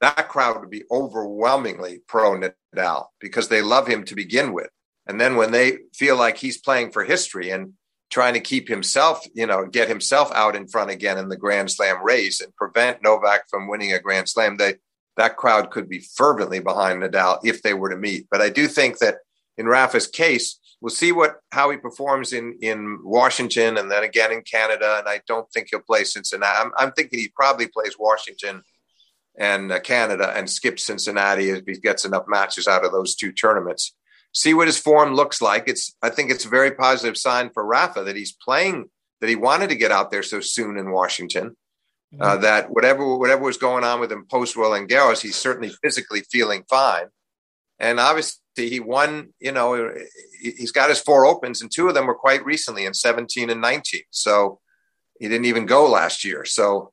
that crowd would be overwhelmingly pro Nadal because they love him to begin with. And then when they feel like he's playing for history and trying to keep himself, you know, get himself out in front again in the Grand Slam race and prevent Novak from winning a Grand Slam, they that crowd could be fervently behind Nadal if they were to meet. But I do think that in Rafa's case, we'll see what how he performs in in Washington and then again in Canada. And I don't think he'll play Cincinnati. I'm, I'm thinking he probably plays Washington and uh, Canada and skips Cincinnati if he gets enough matches out of those two tournaments. See what his form looks like. It's I think it's a very positive sign for Rafa that he's playing that he wanted to get out there so soon in Washington. Uh, mm-hmm. Uh, that whatever whatever was going on with him post Roland Garros, he's certainly physically feeling fine. And obviously, he won. You know, he's got his four opens, and two of them were quite recently in 17 and 19. So he didn't even go last year. So,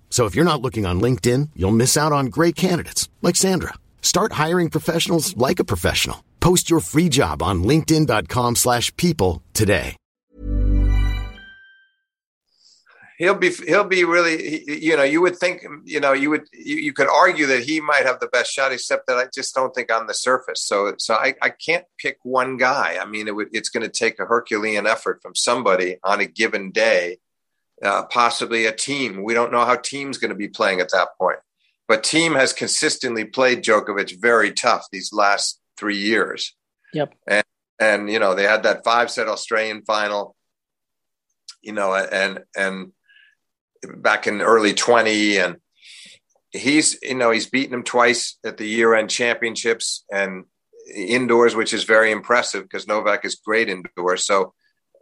So if you're not looking on LinkedIn, you'll miss out on great candidates like Sandra. Start hiring professionals like a professional. Post your free job on linkedin.com/people today. He'll be he'll be really you know, you would think, you know, you would you, you could argue that he might have the best shot except that I just don't think on the surface. So so I I can't pick one guy. I mean, it would it's going to take a herculean effort from somebody on a given day uh, possibly a Thiem. We don't know how Thiem's going to be playing at that point. But team has consistently played Djokovic very tough these last three years. Yep. And and you know they had that five set Australian final. You know, and and back in early twenty, and he's you know he's beaten him twice at the year end championships and indoors, which is very impressive because Novak is great indoors. So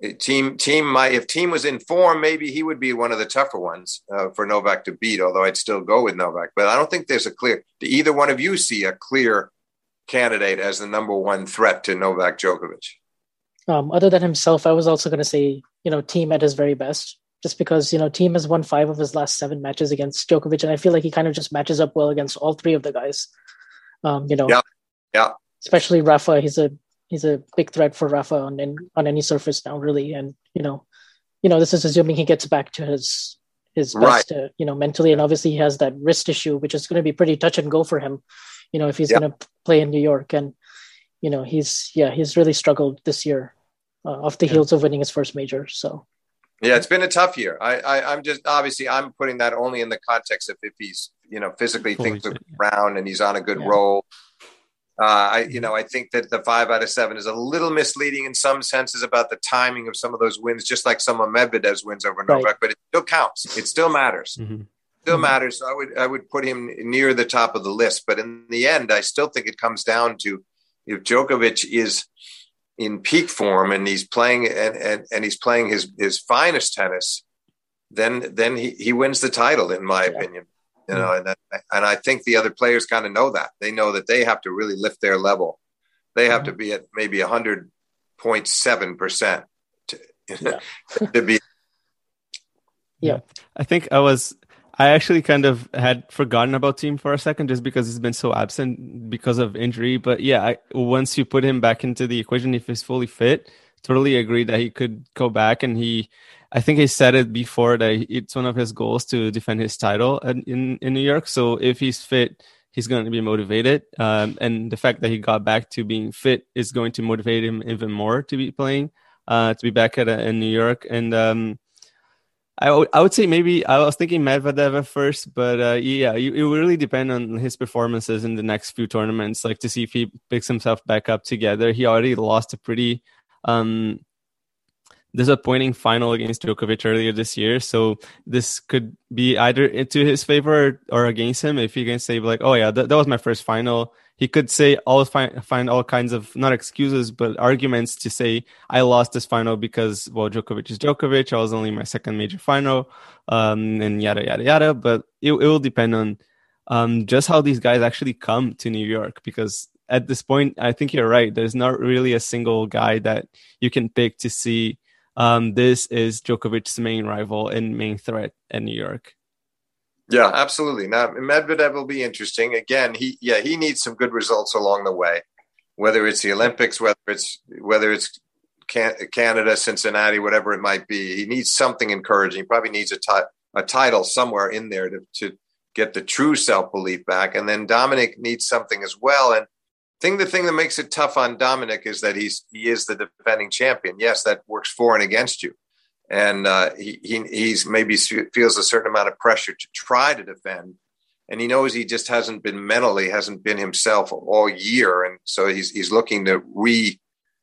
Thiem Thiem might if Thiem was in form maybe he would be one of the tougher ones uh, for Novak to beat although I'd still go with Novak. But I don't think there's a clear do either one of you see a clear candidate as the number one threat to Novak Djokovic? Um, other than himself I was also going to say you know Thiem at his very best just because you know Thiem has won five of his last seven matches against Djokovic and I feel like he kind of just matches up well against all three of the guys. Um, you know yeah yeah. especially Rafa he's a he's a big threat for Rafa on in, on any surface now, really. And you know, you know, this is assuming he gets back to his his best, right. uh, you know, mentally. And obviously, he has that wrist issue, which is going to be pretty touch and go for him. You know, if he's yep. going to play in New York, and you know, he's yeah, he's really struggled this year uh, off the heels of winning his first major. So. Yeah, it's been a tough year. I, I am just obviously I'm putting that only in the context of if he's you know physically things are around and he's on a good yeah. roll uh, I, you know, I think that the five out of seven is a little misleading in some senses about the timing of some of those wins, just like some of Medvedev's wins over Novak, right. but it still counts. It still matters. Mm-hmm. Still mm-hmm. matters. So I would I would put him near the top of the list, but in the end, I still think it comes down to if Djokovic is in peak form and he's playing and, and, and he's playing his his finest tennis, then then he, he wins the title, in my yeah. opinion you know, hmm. and and I think the other players kind of know that they know that they have to really lift their level. They have to hmm. be at maybe hundred point seven percent to be. Yeah, I think I was. I actually kind of had forgotten about Thiem for a second just because he's been so absent because of injury. But yeah, I, once you put him back into the equation, if he's fully fit, totally agree that he could go back and he I think he said it before that it's one of his goals to defend his title in in New York. So if he's fit, he's going to be motivated. Um, and the fact that he got back to being fit is going to motivate him even more to be playing, uh, to be back at a, in New York. And um, I, w- I would say maybe I was thinking Medvedev at first, but uh, yeah, it, it will really depend on his performances in the next few tournaments, like to see if he picks himself back up together. He already lost a pretty um, disappointing final against Djokovic earlier this year. So this could be either into his favor or against him. If he can say like, "Oh yeah, that, that was my first final," he could say all find find all kinds of not excuses but arguments to say I lost this final because well Djokovic is Djokovic. I was only my second major final, um, and yada yada yada. But it, it will depend on um, just how these guys actually come to New York because at this point, I think you're right. There's not really a single guy that you can pick to see um, this is Djokovic's main rival and main threat in New York. Yeah, absolutely. Now Medvedev will be interesting. Again, he yeah he needs some good results along the way, whether it's the Olympics, whether it's whether it's Canada, Cincinnati, whatever it might be. He needs something encouraging. He probably needs a, title somewhere in there to, to get the true self belief back. And then Dominic needs something as well. And thing the thing that makes it tough on Dominic is that he's he is the defending champion. Yes, that works for and against you, and uh, he, he he's maybe feels a certain amount of pressure to try to defend, and he knows he just hasn't been mentally hasn't been himself all year, and so he's he's looking to re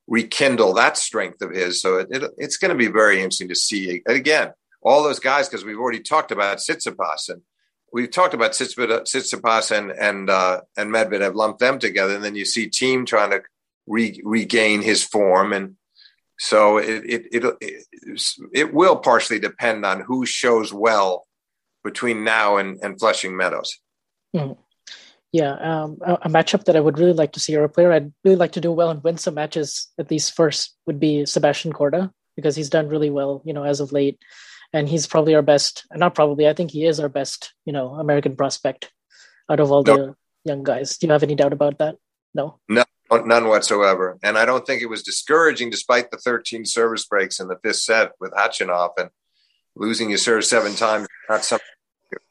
rekindle that strength of his. So it, it, it's going to be very interesting to see again all those guys because we've already talked about Tsitsipas and we've talked about Tsitsipas and and uh, and lumped them together, and then you see Thiem trying to re- regain his form, and so it it, it it it will partially depend on who shows well between now and and Flushing Meadows. Mm. Yeah, um, a, a, matchup that I would really like to see, or a player I'd really like to do well and win some matches at least first, would be Sebastian Korda because he's done really well, you know, as of late and he's probably our best. Not probably, I think he is our best, you know, American prospect out of all the young guys. Do you have any doubt about that? No. No, none whatsoever. And I don't think it was discouraging, despite the 13 service breaks in the fifth set with Khachanov and losing your serve seven times. Not something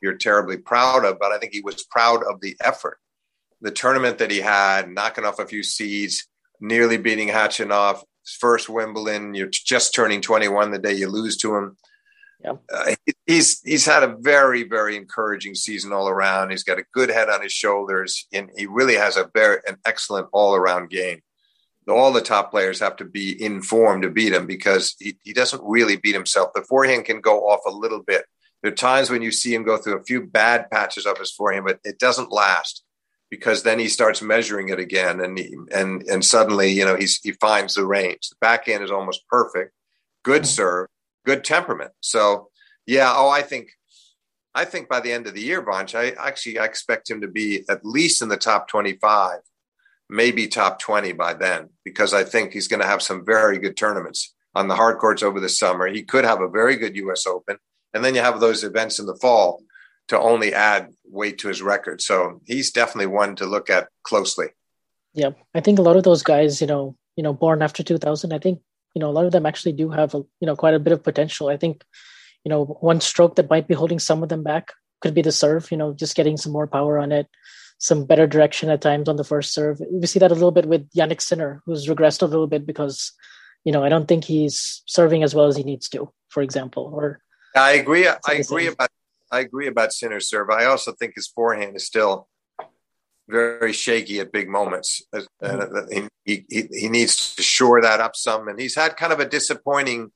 you're terribly proud of, but I think he was proud of the effort, the tournament that he had, knocking off a few seeds, nearly beating Khachanov. First Wimbledon, you're just turning 21 the day you lose to him. Yeah. Uh, he's he's had a very very encouraging season all around. He's got a good head on his shoulders, and he really has a very an excellent all around game. All the top players have to be in form to beat him because he, he doesn't really beat himself. The forehand can go off a little bit. There are times when you see him go through a few bad patches of his forehand, but it doesn't last because then he starts measuring it again, and he, and and suddenly you know he's he finds the range. The backhand is almost perfect, good serve, good temperament. So yeah, oh, I think I think by the end of the year, Vansh, I actually I expect him to be at least in the top 25, maybe top 20 by then, because I think he's going to have some very good tournaments on the hard courts over the summer. He could have a very good US Open. And then you have those events in the fall to only add weight to his record. So he's definitely one to look at closely. Yeah. I think a lot of those guys, you know, you know, born after 2000, I think you know a lot of them actually do have a, you know quite a bit of potential. I think you know one stroke that might be holding some of them back could be the serve you know just getting some more power on it some better direction at times on the first serve. We see that a little bit with Jannik Sinner who's regressed a little bit because you know i don't think he's serving as well as he needs to for example or i agree. I agree about i agree about Sinner's serve. I also think his forehand is still very shaky at big moments. Mm-hmm. he, he, he needs to shore that up some. And he's had kind of a disappointing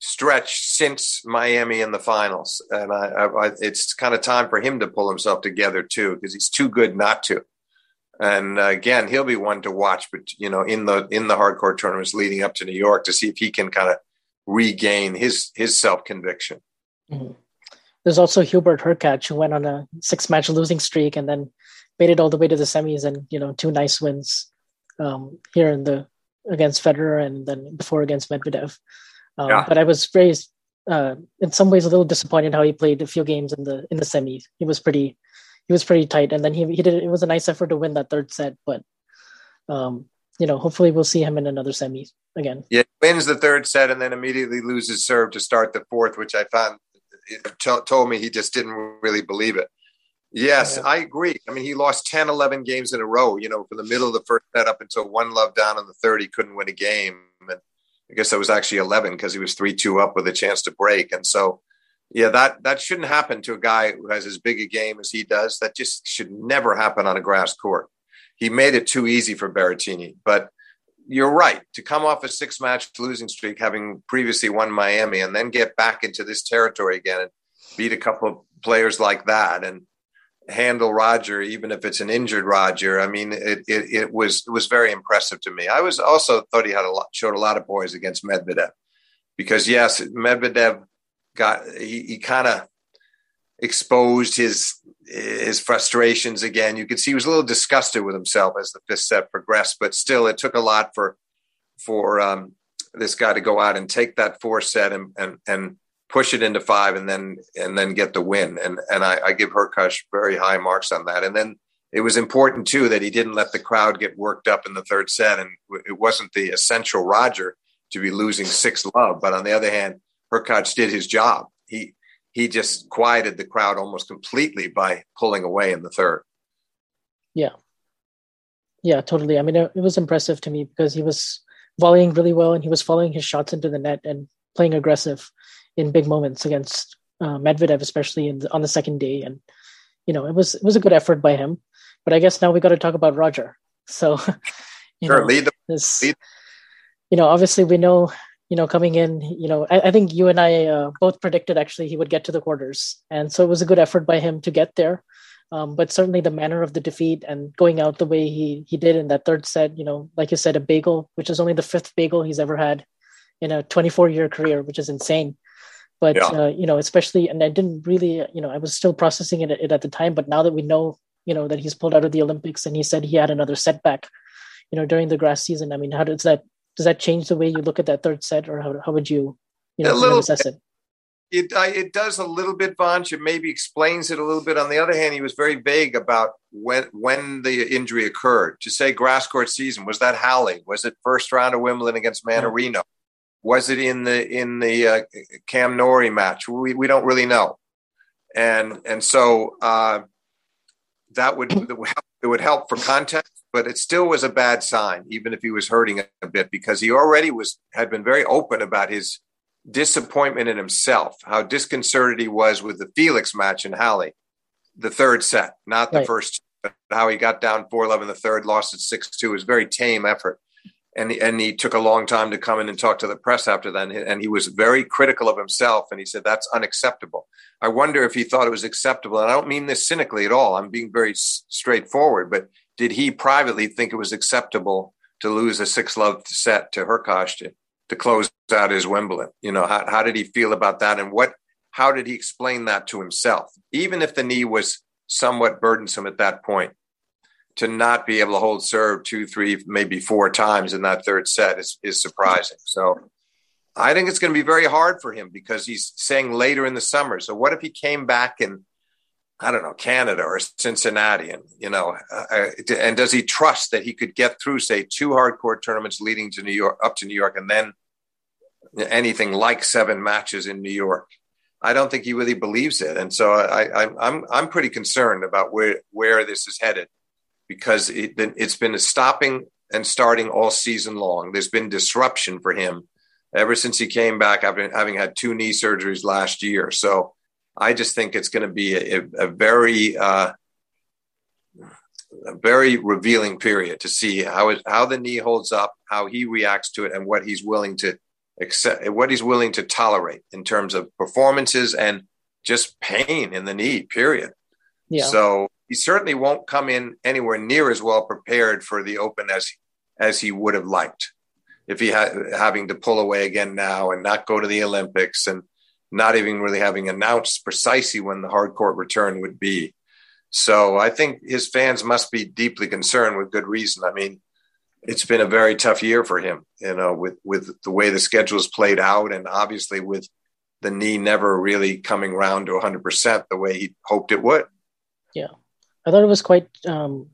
stretch since Miami in the finals. And I, I, it's kind of time for him to pull himself together too, because he's too good not to. And uh, again, he'll be one to watch, but you know, in the in the hard court tournaments leading up to New York to see if he can kind of regain his his self conviction. Mm-hmm. There's also Hubert Hurkacz who went on a six match losing streak and then made it all the way to the semis and you know two nice wins um, here in the against Federer and then before against Medvedev. Um, yeah. But I was very, uh, in some ways, a little disappointed how he played a few games in the in the semis. He was pretty, he was pretty tight, and then he he did. It was a nice effort to win that third set, but um, you know, hopefully we'll see him in another semi again. Yeah, wins the third set and then immediately loses serve to start the fourth, which I found t- told me he just didn't really believe it. Yes. I agree. I mean, he lost 10, 11 games in a row, you know, from the middle of the first set up until one love down in the third, he couldn't win a game. And I guess that was actually 11 because he was 3 2 up with a chance to break. And so, yeah, that, that shouldn't happen to a guy who has as big a game as he does. That just should never happen on a grass court. He made it too easy for Berrettini. But you're right to come off a six match losing streak, having previously won Miami, and then get back into this territory again and beat a couple of players like that and handle Roger, even if it's an injured Roger. I mean, it, it, it was it was very impressive to me. I was also thought he had a lot, showed a lot of poise against Medvedev because yes, Medvedev got he, he kind of exposed his his frustrations again. You could see he was a little disgusted with himself as the fifth set progressed, but still, it took a lot for for um, this guy to go out and take that four set and and and push it into five, and then and then get the win. And and I, I give Hurkacz very high marks on that. And then it was important too that he didn't let the crowd get worked up in the third set, and it wasn't the essential Roger to be losing six love. But on the other hand, Hurkacz did his job. He he just quieted the crowd almost completely by pulling away in the third. Yeah. Yeah, totally. I mean, it was impressive to me because he was volleying really well and he was following his shots into the net and playing aggressive in big moments against uh, Medvedev, especially the, on the second day. And you know, it was it was a good effort by him. But I guess now we got to talk about Roger. So, you sure, know, lead the, this, lead. you know, obviously we know you know, coming in, you know, I, I think you and I uh, both predicted actually he would get to the quarters, and so it was a good effort by him to get there. Um, but certainly the manner of the defeat and going out the way he he did in that third set, you know, like you said, a bagel, which is only the fifth bagel he's ever had in a 24 year career, which is insane. But yeah. uh, you know, especially, and I didn't really, you know, I was still processing it, it at the time. But now that we know, you know, that he's pulled out of the Olympics, and he said he had another setback, you know, during the grass season. I mean, how does that does that change the way you look at that third set, or how, how would you, you know, a little, assess it? It, it does a little bit, Vansh. It maybe explains it a little bit. On the other hand, he was very vague about when when the injury occurred. To say grass court season was that Halle? Was it first round of Wimbledon against Mannarino? Yeah. Was it in the in the uh, Cam Norrie match? We we don't really know, and and so uh, that would it would help for context but it still was a bad sign, even if he was hurting a bit, because he already was had been very open about his disappointment in himself, how disconcerted he was with the Felix match in Halle, the third set, not the right. first, how he got down 4 11 the third, lost at 6 2. It was very tame effort. And, and he took a long time to come in and talk to the press after that. And he was very critical of himself. And he said, that's unacceptable. I wonder if he thought it was acceptable. And I don't mean this cynically at all. I'm being very straightforward, but did he privately think it was acceptable to lose a six love set to Hurkacz to, to close out his Wimbledon? You know, how, how did he feel about that? And what, how did he explain that to himself? Even if the knee was somewhat burdensome at that point, to not be able to hold serve two, three, maybe four times in that third set is, is surprising. So I think it's going to be very hard for him because he's saying later in the summer. So what if he came back and I don't know, Canada or Cincinnati, and you know, uh, uh and does he trust that he could get through, say, two hard court tournaments leading to New York, up to New York, and then anything like seven matches in New York? I don't think he really believes it, and so I, I, I'm I'm pretty concerned about where where this is headed, because it, it's been stopping and starting all season long. There's been disruption for him ever since he came back after having had two knee surgeries last year. So I just think it's going to be a, a very uh, a very revealing period to see how it, how the knee holds up, how he reacts to it, and what he's willing to accept, what he's willing to tolerate in terms of performances and just pain in the knee. Period. Yeah. So he certainly won't come in anywhere near as well prepared for the Open as as he would have liked if he had having to pull away again now and not go to the Olympics and not even really having announced precisely when the hard court return would be. So I think his fans must be deeply concerned with good reason. I mean, it's been a very tough year for him, you know, with with the way the schedule's played out, and obviously with the knee never really coming round to 100% the way he hoped it would. Yeah, I thought it was quite. Um,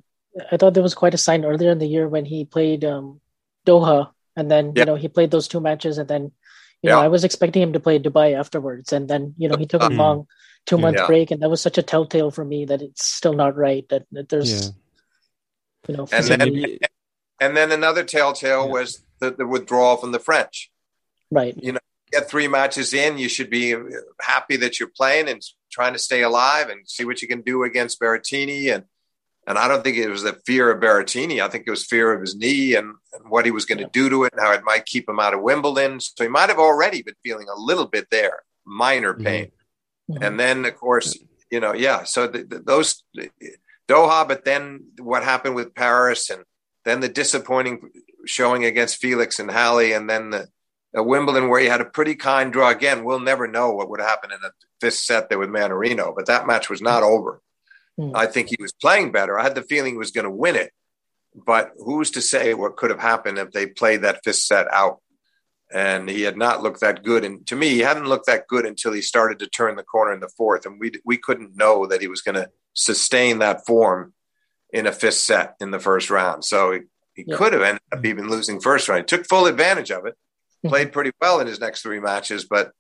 I thought there was quite a sign earlier in the year when he played um, Doha, and then yeah. you know he played those two matches, and then you yeah. know, I was expecting him to play Dubai afterwards, and then you know he took a mm. long two month yeah. break, and that was such a telltale for me that it's still not right. That, that there's, yeah. you know, and then maybe... and then another telltale was the, the withdrawal from the French. Right. You know, get three matches in, you should be happy that you're playing and trying to stay alive and see what you can do against Berrettini and And I don't think it was the fear of Berrettini. I think it was fear of his knee and, and what he was going to do to it and how it might keep him out of Wimbledon. So he might have already been feeling a little bit there, minor mm-hmm. pain. Mm-hmm. And then, of course, you know, yeah. So the, the, those Doha, but then what happened with Paris and then the disappointing showing against Felix and Halle, and then the, the Wimbledon where he had a pretty kind draw. Again, we'll never know what would happen in the fifth set there with Mannarino, but that match was not over. Mm. I think he was playing better. I had the feeling he was going to win it, but who's to say what could have happened if they played that fifth set out? And he had not looked that good. And to me, he hadn't looked that good until he started to turn the corner in the fourth. And we we couldn't know that he was going to sustain that form in a fifth set in the first round. So he, he yeah. could have ended up even losing first round. He took full advantage of it. Played pretty well in his next three matches, but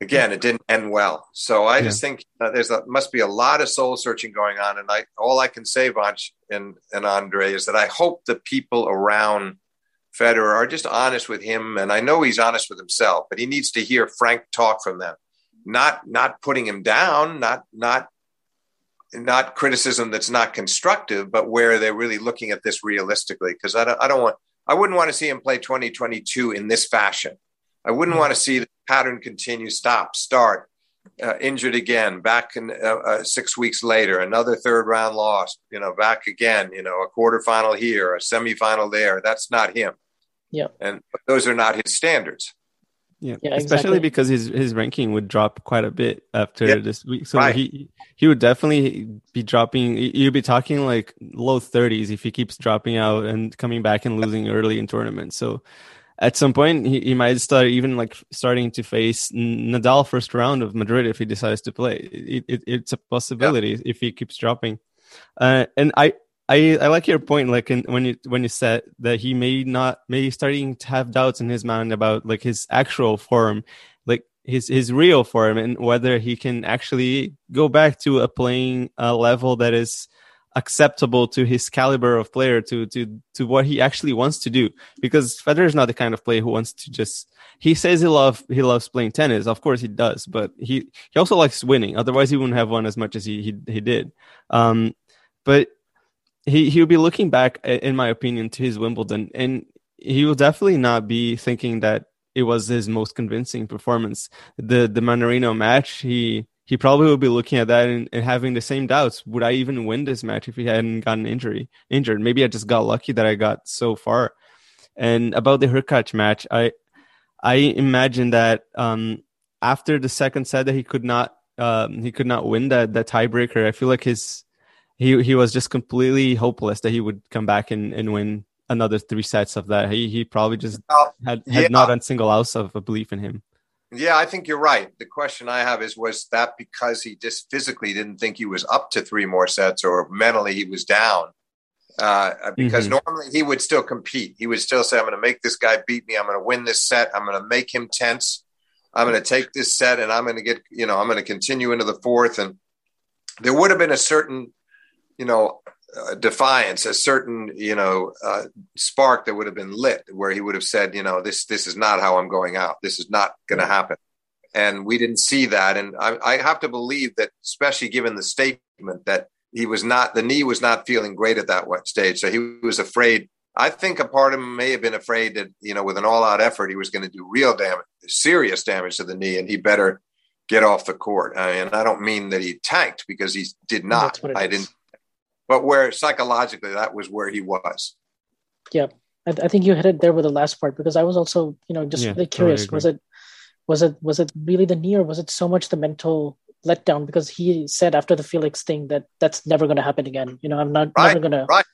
again, it didn't end well. So I yeah. just think uh, there's a, must be a lot of soul searching going on. And I, all I can say, Vansh and, and Andre, is that I hope the people around Federer are just honest with him. And I know he's honest with himself, but he needs to hear frank talk from them, not, not putting him down, not, not, not criticism that's not constructive, but where they're really looking at this realistically. Cause I don't, I don't want, I wouldn't want to see him play 2022 in this fashion. I wouldn't mm-hmm. want to see the pattern continue, stop, start, uh, injured again, back in uh, uh, six weeks later, another third round loss, you know, back again, you know, a quarterfinal here, a semifinal there. That's not him. Yeah. And those are not his standards. Yeah, yeah especially exactly. because his his ranking would drop quite a bit after yeah. this week. So right. he he would definitely be dropping. You'd be talking like low thirties if he keeps dropping out and coming back and losing early in tournaments. So at some point he, he might start even like starting to face Nadal first round of Madrid if he decides to play. It, it, it's a possibility yeah. if he keeps dropping. Uh, and I, I I like your point, like in, when you when you said that he may not may starting to have doubts in his mind about like his actual form, like his his real form, and whether he can actually go back to a playing uh, level that is acceptable to his caliber of player to to to what he actually wants to do. Because Federer is not the kind of player who wants to just he says he love he loves playing tennis. Of course he does but he he also likes winning. Otherwise he wouldn't have won as much as he he, he did. Um but he he will be looking back in my opinion to his Wimbledon and he will definitely not be thinking that it was his most convincing performance the the Mannarino match he he probably would be looking at that and, and, having the same doubts. Would I even win this match if he hadn't gotten injury injured? Maybe I just got lucky that I got so far. And about the Hurkacz match, I I imagine that um, after the second set that he could not um, he could not win that that tiebreaker. I feel like his he he was just completely hopeless that he would come back and, and win another three sets of that. He he probably just had had yeah. not a single ounce of a belief in him. Yeah, I think you're right. The question I have is was that because he just physically didn't think he was up to three more sets or mentally he was down? Uh, because mm-hmm. normally he would still compete. He would still say, I'm going to make this guy beat me. I'm going to win this set. I'm going to make him tense. I'm going to take this set and I'm going to get, you know, I'm going to continue into the fourth. And there would have been a certain, you know, uh, defiance, a certain you know uh, spark that would have been lit, where he would have said, you know, this this is not how I'm going out. This is not going to happen. And we didn't see that. And I, I have to believe that, especially given the statement that he was not, the knee was not feeling great at that stage. So he was afraid. I think a part of him may have been afraid that, you know, with an all out effort, he was going to do real damage, serious damage to the knee, and he better get off the court. I mean, I don't mean that he tanked because he did not. I didn't but where psychologically that was where he was. Yeah, I, I, think you hit it there with the last part because I was also, you know, just yeah, really curious. Totally was it, was it, was it really the knee, or was it so much the mental letdown? Because he said after the Felix thing that that's never going to happen again. You know, I'm not right, never going to. Right.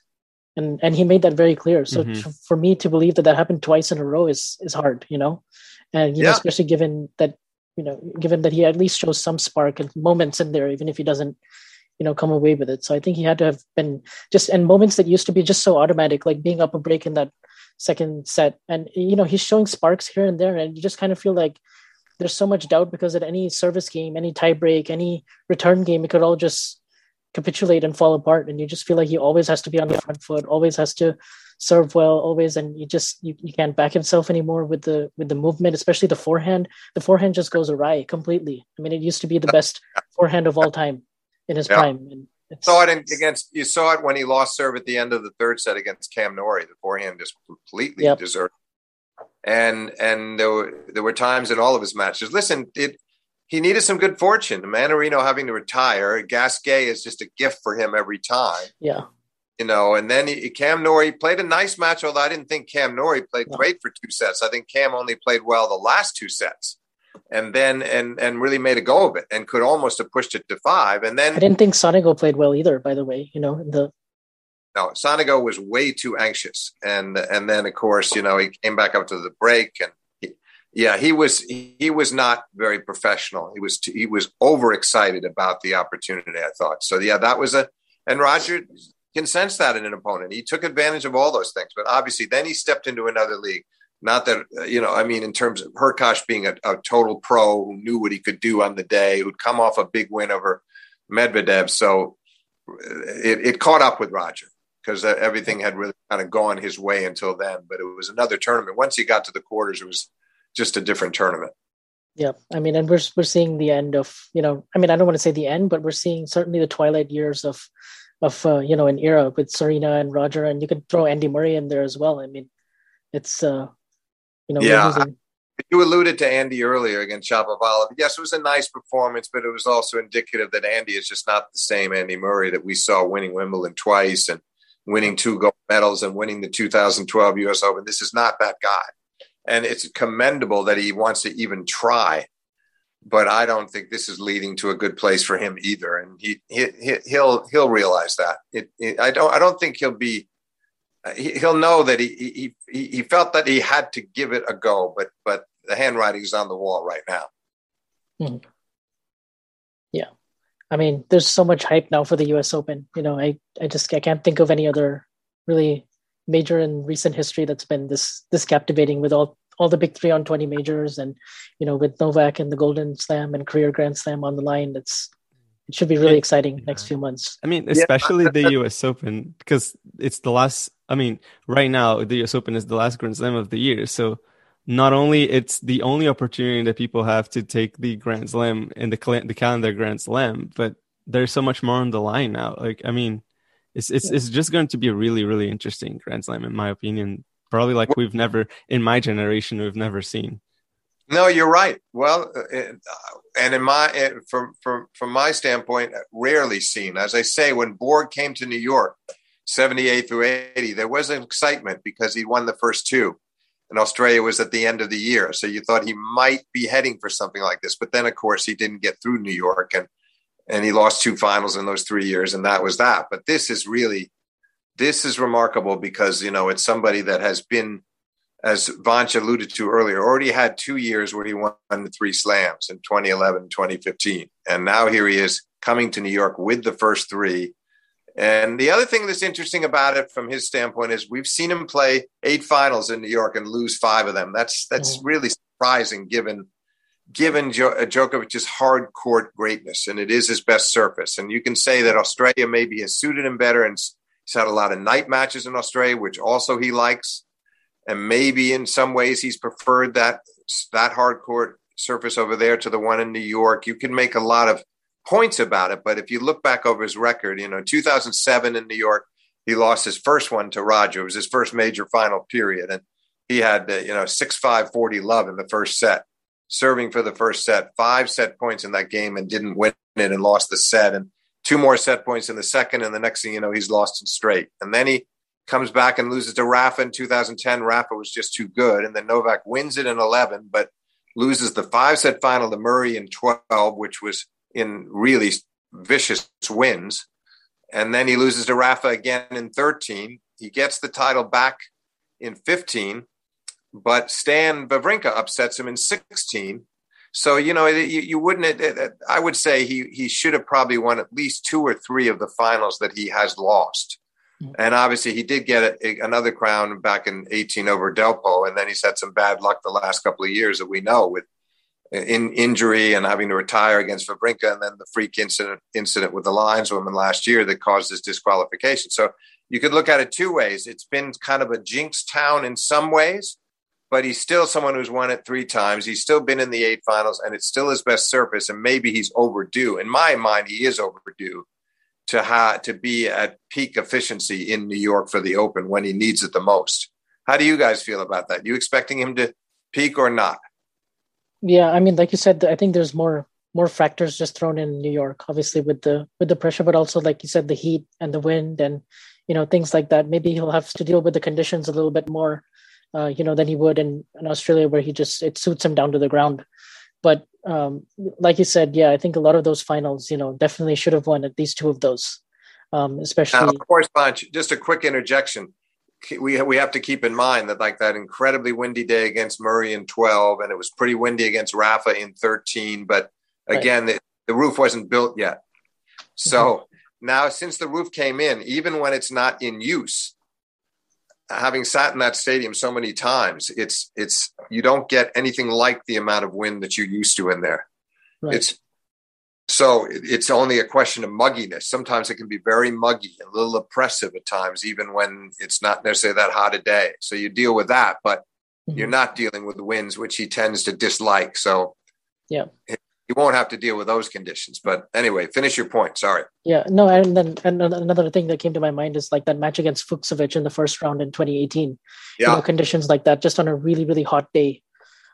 And and he made that very clear. So mm-hmm. for me to believe that that happened twice in a row is is hard. You know, and you yeah. know, especially given that you know, given that he at least shows some spark and moments in there, even if he doesn't you know come away with it. So i think he had to have been just in moments that used to be just so automatic like being up a break in that second set. And you know he's showing sparks here and there and you just kind of feel like there's so much doubt because at any service game any tie break any return game it could all just capitulate and fall apart. And you just feel like he always has to be on the front foot always has to serve well always and you just you, you can't back himself anymore with the with the movement especially the forehand. The forehand just goes awry completely. I mean it used to be the best forehand of all time in his yeah. prime. And saw it in, against you saw it when he lost serve at the end of the third set against Cam Norrie. The forehand just completely yep. deserted. And and there were there were times in all of his matches. Listen, it he needed some good fortune. Mannarino having to retire, Gasquet is just a gift for him every time. Yeah. You know, and then he, Cam Norrie played a nice match, although I didn't think Cam Norrie played great for two sets. I think Cam only played well the last two sets and then and and really made a go of it and could almost have pushed it to five. And then I didn't think Sonego played well either. By the way, you know the no Sonego was way too anxious, and and then of course you know he came back up to the break and. He, yeah, he was he, he was not very professional. He was he was overexcited about the opportunity. I thought so. Yeah, that was a and Roger can sense that in an opponent. He took advantage of all those things, but obviously then he stepped into another league not that, you know, I mean, in terms of Hurkacz being a, a, total pro who knew what he could do on the day, who'd come off a big win over Medvedev. So it, it caught up with Roger because everything had really kind of gone his way until then. But it was another tournament. Once he got to the quarters, it was just a different tournament. Yeah, I mean, and we're we're seeing the end of you know, I mean, I don't want to say the end, but we're seeing certainly the twilight years of of uh, you know an era with Serena and Roger, and you could throw Andy Murray in there as well. I mean, it's uh, you know, yeah. You alluded to Andy earlier against Shapovalov. Yes, it was a nice performance, but it was also indicative that Andy is just not the same Andy Murray that we saw winning Wimbledon twice and winning two gold medals and winning the 2012 U.S. Open. This is not that guy, and it's commendable that he wants to even try. But I don't think this is leading to a good place for him either, and he, he he'll he'll realize that. It, it, I don't I don't think he'll be he'll know that he, he he felt that he had to give it a go, but but the handwriting is on the wall right now. Hmm. Yeah, I mean, there's so much hype now for the U.S. Open. You know, I I just I can't think of any other really major in recent history that's been this this captivating with all all the big three on 20 majors and you know with Novak and the Golden Slam and career Grand Slam on the line. It's it should be really exciting yeah. next few months. I mean, especially yeah. the U.S. Open because it's the last I mean, right now the US Open is the last Grand Slam of the year, so not only it's the only opportunity that people have to take the Grand Slam in the cal- the calendar Grand Slam, but there's so much more on the line now. Like, I mean, it's it's it's just going to be a really really interesting Grand Slam in my opinion. Probably like we've never in my generation we've never seen. No, you're right. Well, uh, uh, and in my uh, from from from my standpoint, rarely seen. As I say, when Borg came to New York 78 through 80, there was excitement because he won the first two. And Australia was at the end of the year. So you thought he might be heading for something like this. But then, of course, he didn't get through New York and, and he lost two finals in those three years. And that was that. But this is really, this is remarkable because, you know, it's somebody that has been, as Vansh alluded to earlier, already had two years where he won the three slams in 2011, 2015. And now here he is coming to New York with the first three and the other thing that's interesting about it from his standpoint is we've seen him play eight finals in New York and lose five of them. That's that's mm-hmm. really surprising given given jo- uh, Djokovic's hard court greatness, and it is his best surface. And you can say that Australia maybe has suited him better, and he's had a lot of night matches in Australia, which also he likes. And maybe in some ways he's preferred that that hard court surface over there to the one in New York. You can make a lot of points about it. But if you look back over his record, you know, 2007 in New York, he lost his first one to Roger. It was his first major final period. And he had, uh, you know, 6 5 40 love in the first set, serving for the first set, five set points in that game and didn't win it and lost the set. And two more set points in the second. And the next thing you know, he's lost in straight. And then he comes back and loses to Rafa in 2010. Rafa was just too good. And then Novak wins it in 11, but loses the five set final to Murray in 12, which was in really vicious wins. And then he loses to Rafa again in 13. He gets the title back in 15, but Stan Wawrinka upsets him in 16. So, you know, you, you wouldn't, I would say he, he should have probably won at least two or three of the finals that he has lost. And obviously, he did get a, another crown back in 18 over Delpo. And then he's had some bad luck the last couple of years that we know with in injury and having to retire against Wawrinka, and then the freak incident incident with the lineswoman last year that caused his disqualification. So you could look at it two ways. It's been kind of a jinx town in some ways, but he's still someone who's won it three times. He's still been in the eight finals, and it's still his best surface. And maybe he's overdue. In my mind, he is overdue. To ha- to be at peak efficiency in New York for the Open when he needs it the most. How do you guys feel about that? You expecting him to peak or not? Yeah, I mean, like you said, I think there's more more factors just thrown in New York, obviously with the with the pressure, but also like you said, the heat and the wind and you know things like that. Maybe he'll have to deal with the conditions a little bit more, uh, you know, than he would in, in Australia, where he just it suits him down to the ground. But um, like you said, yeah, I think a lot of those finals, you know, definitely should have won at least two of those, um, especially. Now, of course, Vansh. Just a quick interjection. We we have to keep in mind that like that incredibly windy day against Murray in twelve, and it was pretty windy against Rafa in thirteen, but Again, right. the, the, roof wasn't built yet. So mm-hmm. now, since the roof came in, even when it's not in use, having sat in that stadium so many times, it's it's you don't get anything like the amount of wind that you're used to in there. Right. It's so it's only a question of mugginess. Sometimes it can be very muggy, a little oppressive at times, even when it's not necessarily that hot a day. So you deal with that, but mm-hmm. you're not dealing with the winds, which he tends to dislike. So yeah, you won't have to deal with those conditions. But anyway, finish your point. Sorry. Yeah, no, and then and another thing that came to my mind is like that match against Fucsovics in the first round in 2018. Yeah, you know, conditions like that, just on a really really hot day.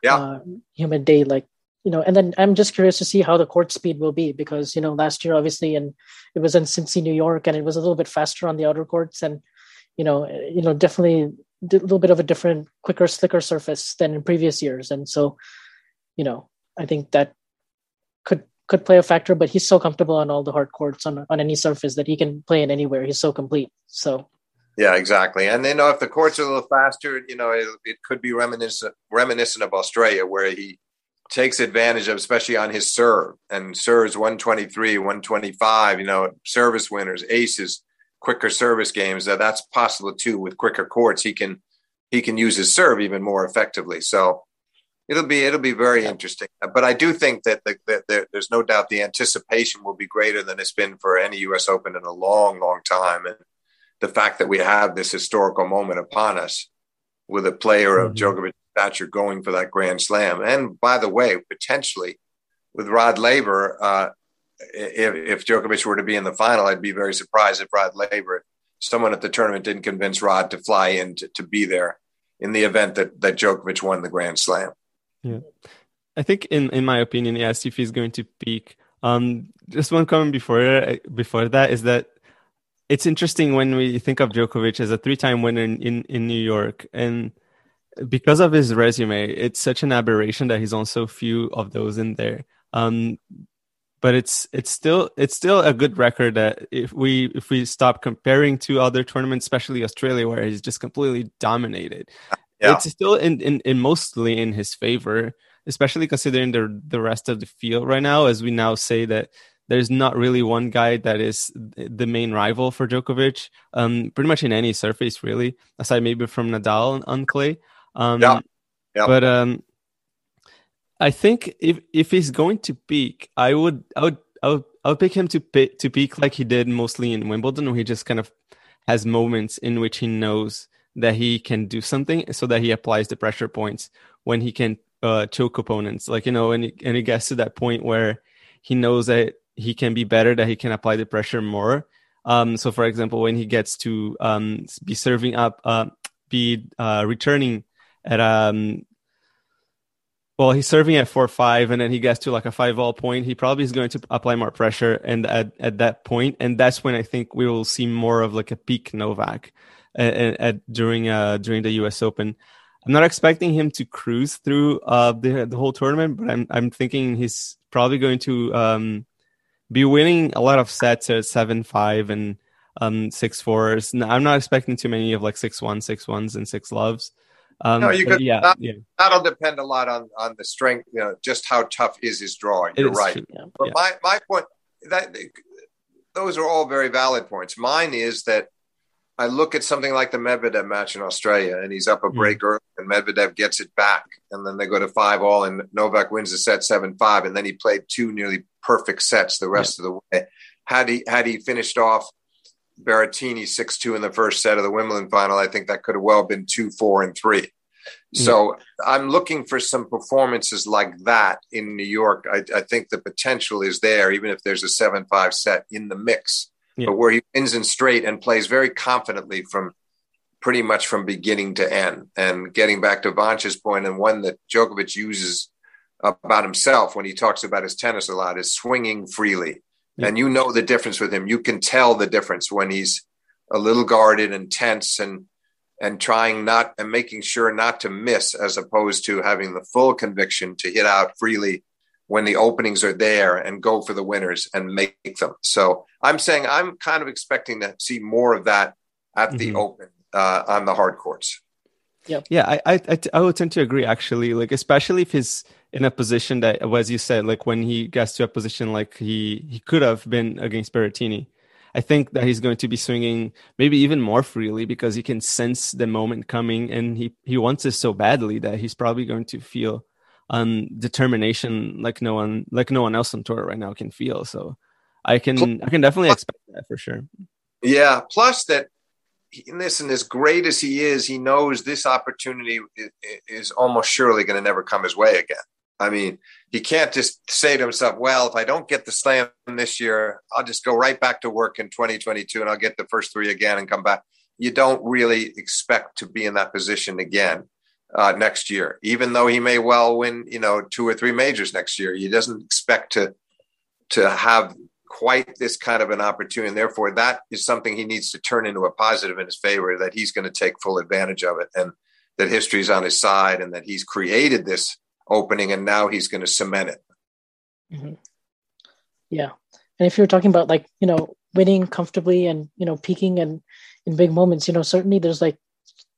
Yeah, uh, humid day, like you know. And then I'm just curious to see how the court speed will be because you know last year obviously and it was in Cincy, New York, and it was a little bit faster on the outer courts, and you know, you know, definitely a little bit of a different, quicker, slicker surface than in previous years, and so, you know, I think that could play a factor, but he's so comfortable on all the hard courts on on any surface that he can play in anywhere. He's so complete. So yeah, exactly. And you uh, know, if the courts are a little faster, you know, it, it could be reminiscent reminiscent of Australia, where he takes advantage of, especially on his serve and serves 123, 125. You know, service winners, aces, quicker service games. That that's possible too with quicker courts. He can he can use his serve even more effectively. So it'll be it'll be very interesting. But I do think that, the, that there, there's no doubt the anticipation will be greater than it's been for any U.S. Open in a long, long time, and the fact that we have this historical moment upon us with a player of mm-hmm. Djokovic stature going for that Grand Slam, and by the way, potentially with Rod Laver. Uh, if, if Djokovic were to be in the final, I'd be very surprised if Rod Laver, someone at the tournament, didn't convince Rod to fly in to, to be there in the event that, that Djokovic won the Grand Slam. Yeah, I think in in my opinion, if he's going to peak. Um, just one comment before before that is that it's interesting when we think of Djokovic as a three-time winner in, in, in New York, and because of his resume, it's such an aberration that he's on so few of those in there. Um, but it's it's still it's still a good record that if we if we stop comparing to other tournaments, especially Australia, where he's just completely dominated, yeah. it's still in, in, in mostly in his favor, especially considering the the rest of the field right now. As we now say that there's not really one guy that is the main rival for Djokovic. Um, pretty much in any surface, really, aside maybe from Nadal on, clay. Um, yeah. yeah. But um, I think if if he's going to peak, I would I would I would I would pick him to pick, to peak like he did mostly in Wimbledon, where he just kind of has moments in which he knows that he can do something so that he applies the pressure points when he can uh, choke opponents. Like, you know, and he, and he gets to that point where he knows that he can be better, that he can apply the pressure more. Um, so, for example, when he gets to um, be serving up, uh, be uh, returning at um, well, he's serving at four five, and then he gets to like a five all point. He probably is going to apply more pressure, and at at that point, and that's when I think we will see more of like a peak Novak at, at during uh during the U.S. Open. I'm not expecting him to cruise through uh the the whole tournament, but I'm I'm thinking he's probably going to um be winning a lot of sets at seven five and um six fours. I'm not expecting too many of like six one, six ones, and six loves. Um, no, you could. Yeah, that, yeah, that'll depend a lot on on the strength. You know, just how tough is his drawing. You're right. True, yeah. But yeah. my my point that those are all very valid points. Mine is that I look at something like the Medvedev match in Australia, and he's up a hmm. break early, and Medvedev gets it back, and then they go to five all, and Novak wins the set seven five, and then he played two nearly perfect sets the rest yeah. of the way. Had he had he finished off Berrettini six two in the first set of the Wimbledon final, I think that could have well been two four and three. So I'm looking for some performances like that in New York. I, I think the potential is there, even if there's a seven five set in the mix yeah. but where he wins in straight and plays very confidently from pretty much from beginning to end. And getting back to Vansh's point, and one that Djokovic uses about himself when he talks about his tennis a lot, is swinging freely. Yeah. And you know the difference with him. You can tell the difference when he's a little guarded and tense and and trying not and making sure not to miss as opposed to having the full conviction to hit out freely when the openings are there and go for the winners and make them. So I'm saying I'm kind of expecting to see more of that at mm-hmm. the open uh, on the hard courts. Yep. Yeah, I, I I would tend to agree actually. Like especially if he's in a position that, as you said, like when he gets to a position like he he could have been against Berrettini. I think that he's going to be swinging maybe even more freely because he can sense the moment coming, and he he wants it so badly that he's probably going to feel um determination like no one like no one else on tour right now can feel. So I can I can definitely expect that for sure. Yeah. Plus that listen, as great as he is, he knows this opportunity is almost surely going to never come his way again. I mean, he can't just say to himself, well, if I don't get the slam this year, I'll just go right back to work in 2022 and I'll get the first three again and come back. You don't really expect to be in that position again uh, next year, even though he may well win, you know, two or three majors next year. He doesn't expect to to have quite this kind of an opportunity. And therefore, that is something he needs to turn into a positive in his favor, that he's going to take full advantage of it and that history's on his side and that he's created this opening and now he's going to cement it. Mm-hmm. Yeah. And if you're talking about like, you know, winning comfortably and, you know, peaking and in big moments, you know, certainly there's like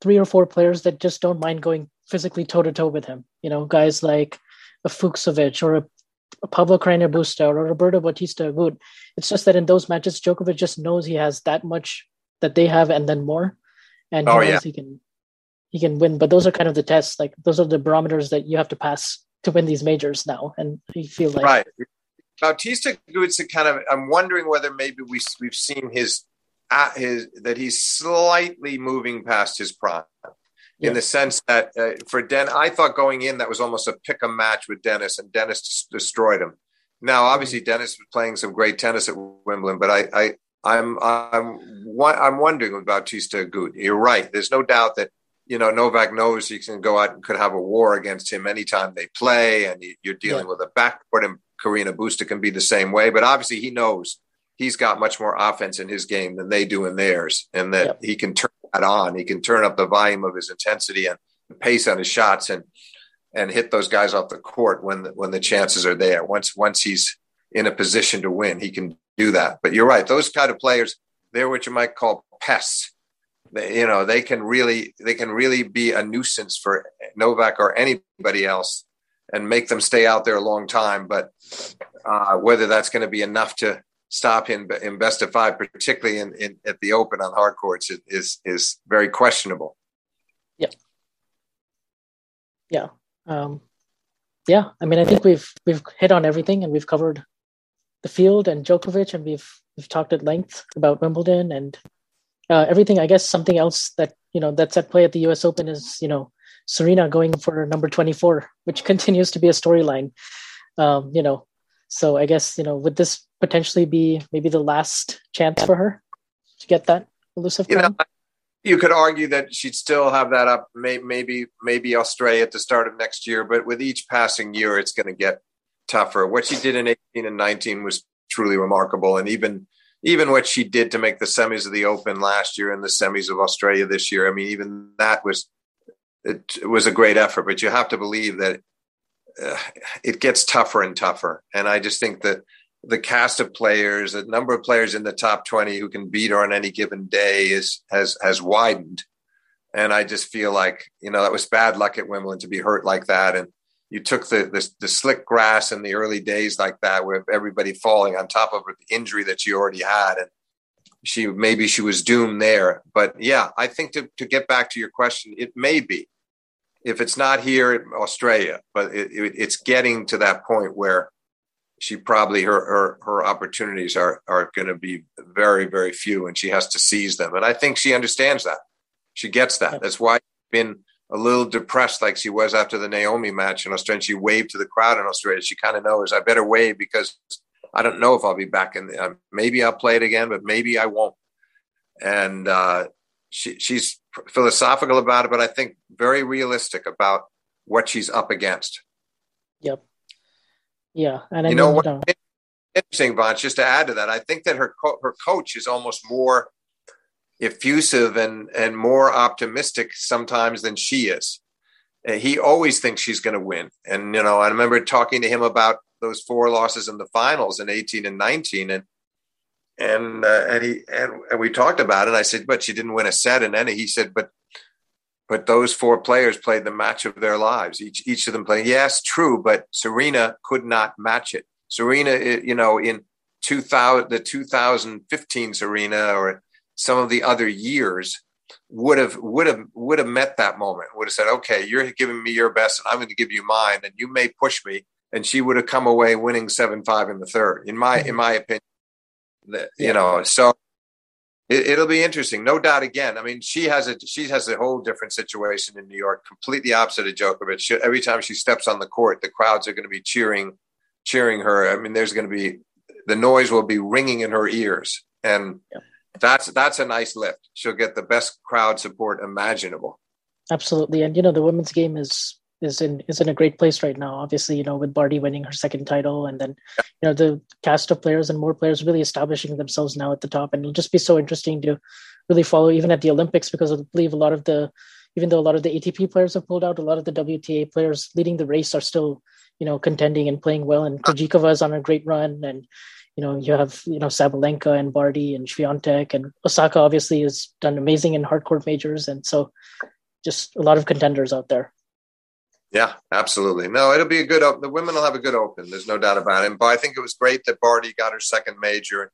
three or four players that just don't mind going physically toe to toe with him. You know, guys like a Fucsovics or a Pablo Carreño Busta or Roberto Bautista Agut. It's just that in those matches, Djokovic just knows he has that much that they have and then more, and oh, he oh, knows yeah. he can he can win. But those are kind of the tests. Like those are the barometers that you have to pass to win these majors now. And you feel like right. Bautista Agut's kind of. I'm wondering whether maybe we we've seen his uh, his that he's slightly moving past his prime in the sense that uh, for Den, I thought going in that was almost a pick a match with Denis, and Denis destroyed him. Now, obviously, mm-hmm. Denis was playing some great tennis at Wimbledon, but I, I, I'm, I'm, I'm wondering about Bautista Agut. You're right. There's no doubt that you know Novak knows he can go out and could have a war against him anytime they play, and you're dealing yeah. with a backcourt, and Carreño Busta can be the same way. But obviously, he knows he's got much more offense in his game than they do in theirs, and that yep. he can turn that on. He can turn up the volume of his intensity and the pace on his shots, and and hit those guys off the court when the, when the chances are there. Once once he's in a position to win, he can do that. But you're right; those kind of players, they're what you might call pests. They, you know, they can really they can really be a nuisance for Novak or anybody else, and make them stay out there a long time. But uh, whether that's going to be enough to stop him in best of five, particularly in, in at the Open on hard courts, is is very questionable. Yeah, yeah, um, yeah. I mean, I think we've we've hit on everything, and we've covered the field and Djokovic, and we've we've talked at length about Wimbledon and uh, everything. I guess something else that you know that's at play at the U.S. Open is you know Serena going for number twenty four, which continues to be a storyline. Um, you know, so I guess you know, with this potentially be maybe the last chance for her to get that elusive? You know, you could argue that she'd still have that up, maybe maybe Australia at the start of next year, but with each passing year, it's going to get tougher. What she did in 18 and 19 was truly remarkable, and even even what she did to make the semis of the Open last year and the semis of Australia this year. I mean, even that was it, it was a great effort. But you have to believe that uh, it gets tougher and tougher. And I just think that the cast of players, the number of players in the top 20 who can beat her on any given day is has has widened. And I just feel like, you know, that was bad luck at Wimbledon to be hurt like that. And you took the, the, the slick grass in the early days like that, with everybody falling on top of the injury that she already had. And she maybe she was doomed there. But yeah, I think to, to get back to your question, it may be if it's not here Australia, but it, it, it's getting to that point where she probably her her, her opportunities are are going to be very very few, and she has to seize them. And I think she understands that. She gets that. That's why she's been a little depressed, like she was after the Naomi match in Australia. She waved to the crowd in Australia. She kind of knows I better wave because I don't know if I'll be back in. The, uh, maybe I'll play it again, but maybe I won't. And uh, she, she's philosophical about it, but I think very realistic about what she's up against. Yep. Yeah, and I you know what? Interesting, Vansh. Just to add to that, I think that her co- her coach is almost more effusive and and more optimistic sometimes than she is. He always thinks she's going to win, and you know, I remember talking to him about those four losses in the finals in 18 and 19 and and uh, and he and, and we talked about it. I said, but she didn't win a set in any. He said, but but those four players played the match of their lives. Each each of them playing. Yes, true, but Serena could not match it. Serena, you know, in 2000, the 2015 Serena or some of the other years would have would have would have met that moment. Would have said, "Okay, you're giving me your best, and I'm going to give you mine, and you may push me." And she would have come away winning seven five in the third, in my in mm-hmm. my opinion. You know, so it, will be interesting, no doubt. Again, I mean, she has a she has a whole different situation in New York, completely opposite of Djokovic. She, every time she steps on the court, the crowds are going to be cheering, cheering her. I mean, there's going to be the noise will be ringing in her ears, and yeah. that's that's a nice lift. She'll get the best crowd support imaginable. Absolutely, and you know, the women's game is is in is in a great place right now. Obviously, you know, with Barty winning her second title, and then you know the cast of players and more players really establishing themselves now at the top, and it'll just be so interesting to really follow even at the Olympics because I believe a lot of the even though a lot of the ATP players have pulled out, a lot of the WTA players leading the race are still you know contending and playing well, and Krejcikova is on a great run, and you know you have you know Sabalenka and Barty and Swiatek and Osaka obviously has done amazing in hard court majors, and so just a lot of contenders out there. Yeah, absolutely. No, it'll be a good. open. The women will have a good open. There's no doubt about it. But I think it was great that Barty got her second major.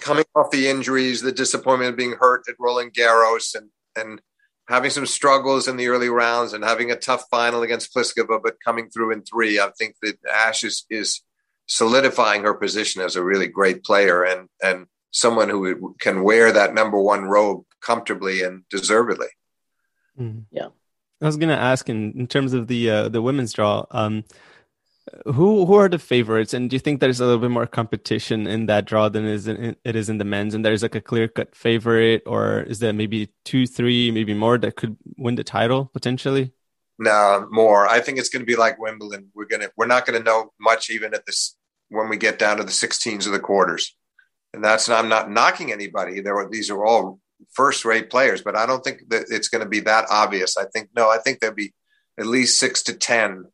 Coming off the injuries, the disappointment of being hurt at Roland Garros, and and having some struggles in the early rounds, and having a tough final against Pliskova, but coming through in three. I think that Ash is is solidifying her position as a really great player and and someone who can wear that number one robe comfortably and deservedly. Mm-hmm. Yeah. I was gonna ask in, in terms of the uh, the women's draw, um, who who are the favorites, and do you think there's a little bit more competition in that draw than is in, it is in the men's, and there's like a clear cut favorite, or is there maybe two, three, maybe more that could win the title potentially? No, more. I think it's going to be like Wimbledon. We're gonna we're not going to know much even at this when we get down to the 16s of the quarters, and that's I'm not knocking anybody. There were these are all first rate players, but I don't think that it's going to be that obvious. I think, no, I think there'll be at least six to 10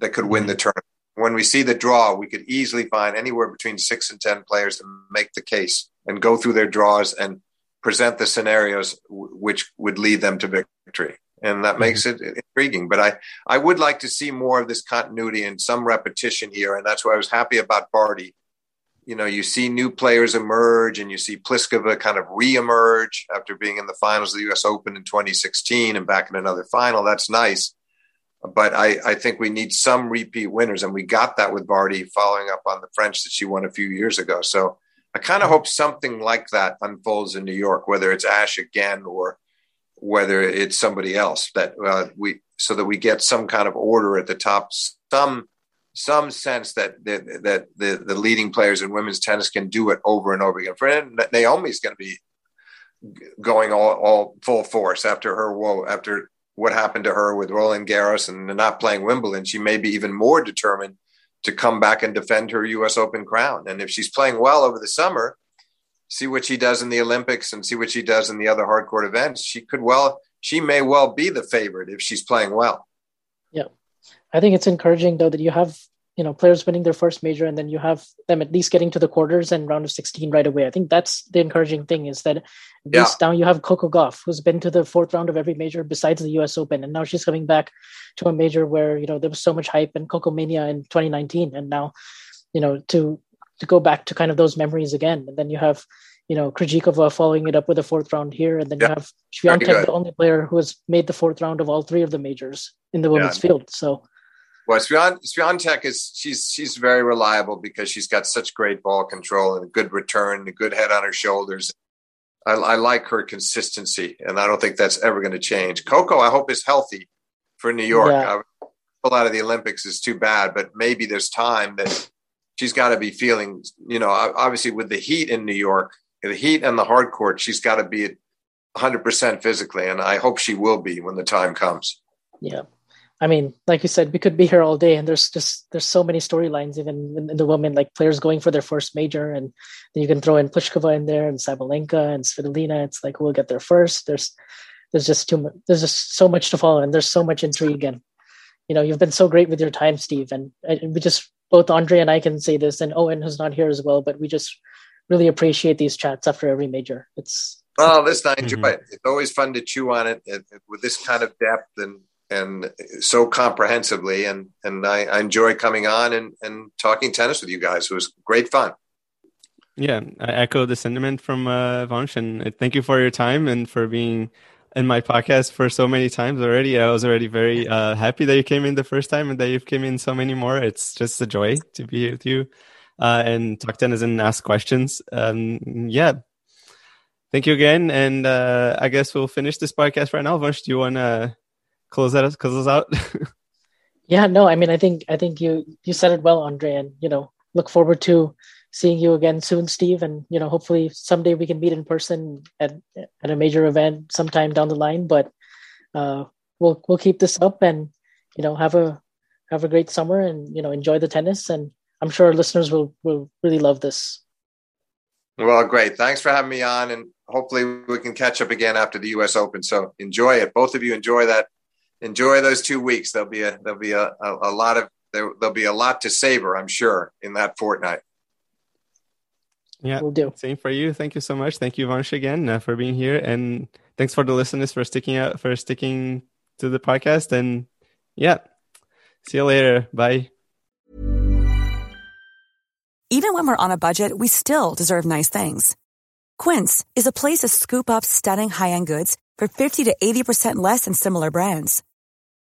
that could win the mm-hmm. tournament. When we see the draw, we could easily find anywhere between six and 10 players to make the case and go through their draws and present the scenarios w- which would lead them to victory. And that mm-hmm. makes it intriguing. But I, I would like to see more of this continuity and some repetition here. And that's why I was happy about Barty you know, you see new players emerge and you see Pliskova kind of re-emerge after being in the finals of the US Open in 2016 and back in another final. That's nice. But I, I think we need some repeat winners. And we got that with Barty following up on the French that she won a few years ago. So I kind of hope something like that unfolds in New York, whether it's Ash again or whether it's somebody else that uh, we, so that we get some kind of order at the top, some some sense that that, that the, the leading players in women's tennis can do it over and over again. For Naomi's going to be going all, all full force after her woe, after what happened to her with Roland Garros and not playing Wimbledon. She may be even more determined to come back and defend her U.S. Open crown. And if she's playing well over the summer, see what she does in the Olympics and see what she does in the other hard court events. She could well, she may well be the favorite if she's playing well. I think it's encouraging though that you have you know players winning their first major and then you have them at least getting to the quarters and round of 16 right away. I think that's the encouraging thing is that yeah. now you have Coco Gauff who's been to the fourth round of every major besides the US Open and now she's coming back to a major where you know there was so much hype and Coco Mania in 2019 and now you know to to go back to kind of those memories again and then you have you know, Krejcikova following it up with a fourth round here, and then yeah. you have Swiatek, the only player who has made the fourth round of all three of the majors in the women's yeah. field. So, well, Swiatek is she's she's very reliable because she's got such great ball control and a good return, a good head on her shoulders. I, I like her consistency, and I don't think that's ever going to change. Coco, I hope is healthy for New York. Yeah. Uh, pull out of the Olympics is too bad, but maybe there's time that she's got to be feeling, you know, obviously with the heat in New York, the heat and the hard court, she's got to be at 100% physically. And I hope she will be when the time comes. Yeah. I mean, like you said, we could be here all day, and there's just there's so many storylines even in, in, the women, like players going for their first major, and then you can throw in Pliskova in there and Sabalenka and Svitolina. It's like we'll get there first. There's there's just too much. There's just so much to follow, and there's so much intrigue. And you know, you've been so great with your time, Steve, and, and we just both Andre and I can say this, and Owen who's not here as well, but we just really appreciate these chats after every major. It's well, listen, I enjoy mm-hmm. it. It's always fun to chew on it, it, it with this kind of depth and and so comprehensively. And and I, I, enjoy coming on and, and talking tennis with you guys. It was great fun. Yeah, I echo the sentiment from uh, Vansh, and thank you for your time and for being in my podcast for so many times already. I was already very uh, happy that you came in the first time and that you've came in so many more. It's just a joy to be with you uh, and talk tennis and ask questions. Um, yeah. Thank you again. And uh, I guess we'll finish this podcast right now. Vansh, do you want to close that close us out? yeah, no, I mean, I think I think you you said it well, Andre, and you know, look forward to seeing you again soon, Steve. And you know, hopefully someday we can meet in person at at a major event sometime down the line. But uh, we'll we'll keep this up and you know have a have a great summer and you know enjoy the tennis. And I'm sure our listeners will will really love this. Well, great. Thanks for having me on, and hopefully we can catch up again after the U.S. Open. So enjoy it. Both of you enjoy that. Enjoy those two weeks. There'll be a there'll be a, a, a lot of there, there'll be a lot to savor, I'm sure, in that fortnight. Yeah, we'll do. Same for you. Thank you so much. Thank you, Vansh, again uh, for being here, and thanks for the listeners for sticking out for sticking to the podcast. And yeah, see you later. Bye. Even when we're on a budget, we still deserve nice things. Quince is a place to scoop up stunning high end goods for fifty to eighty percent less than similar brands.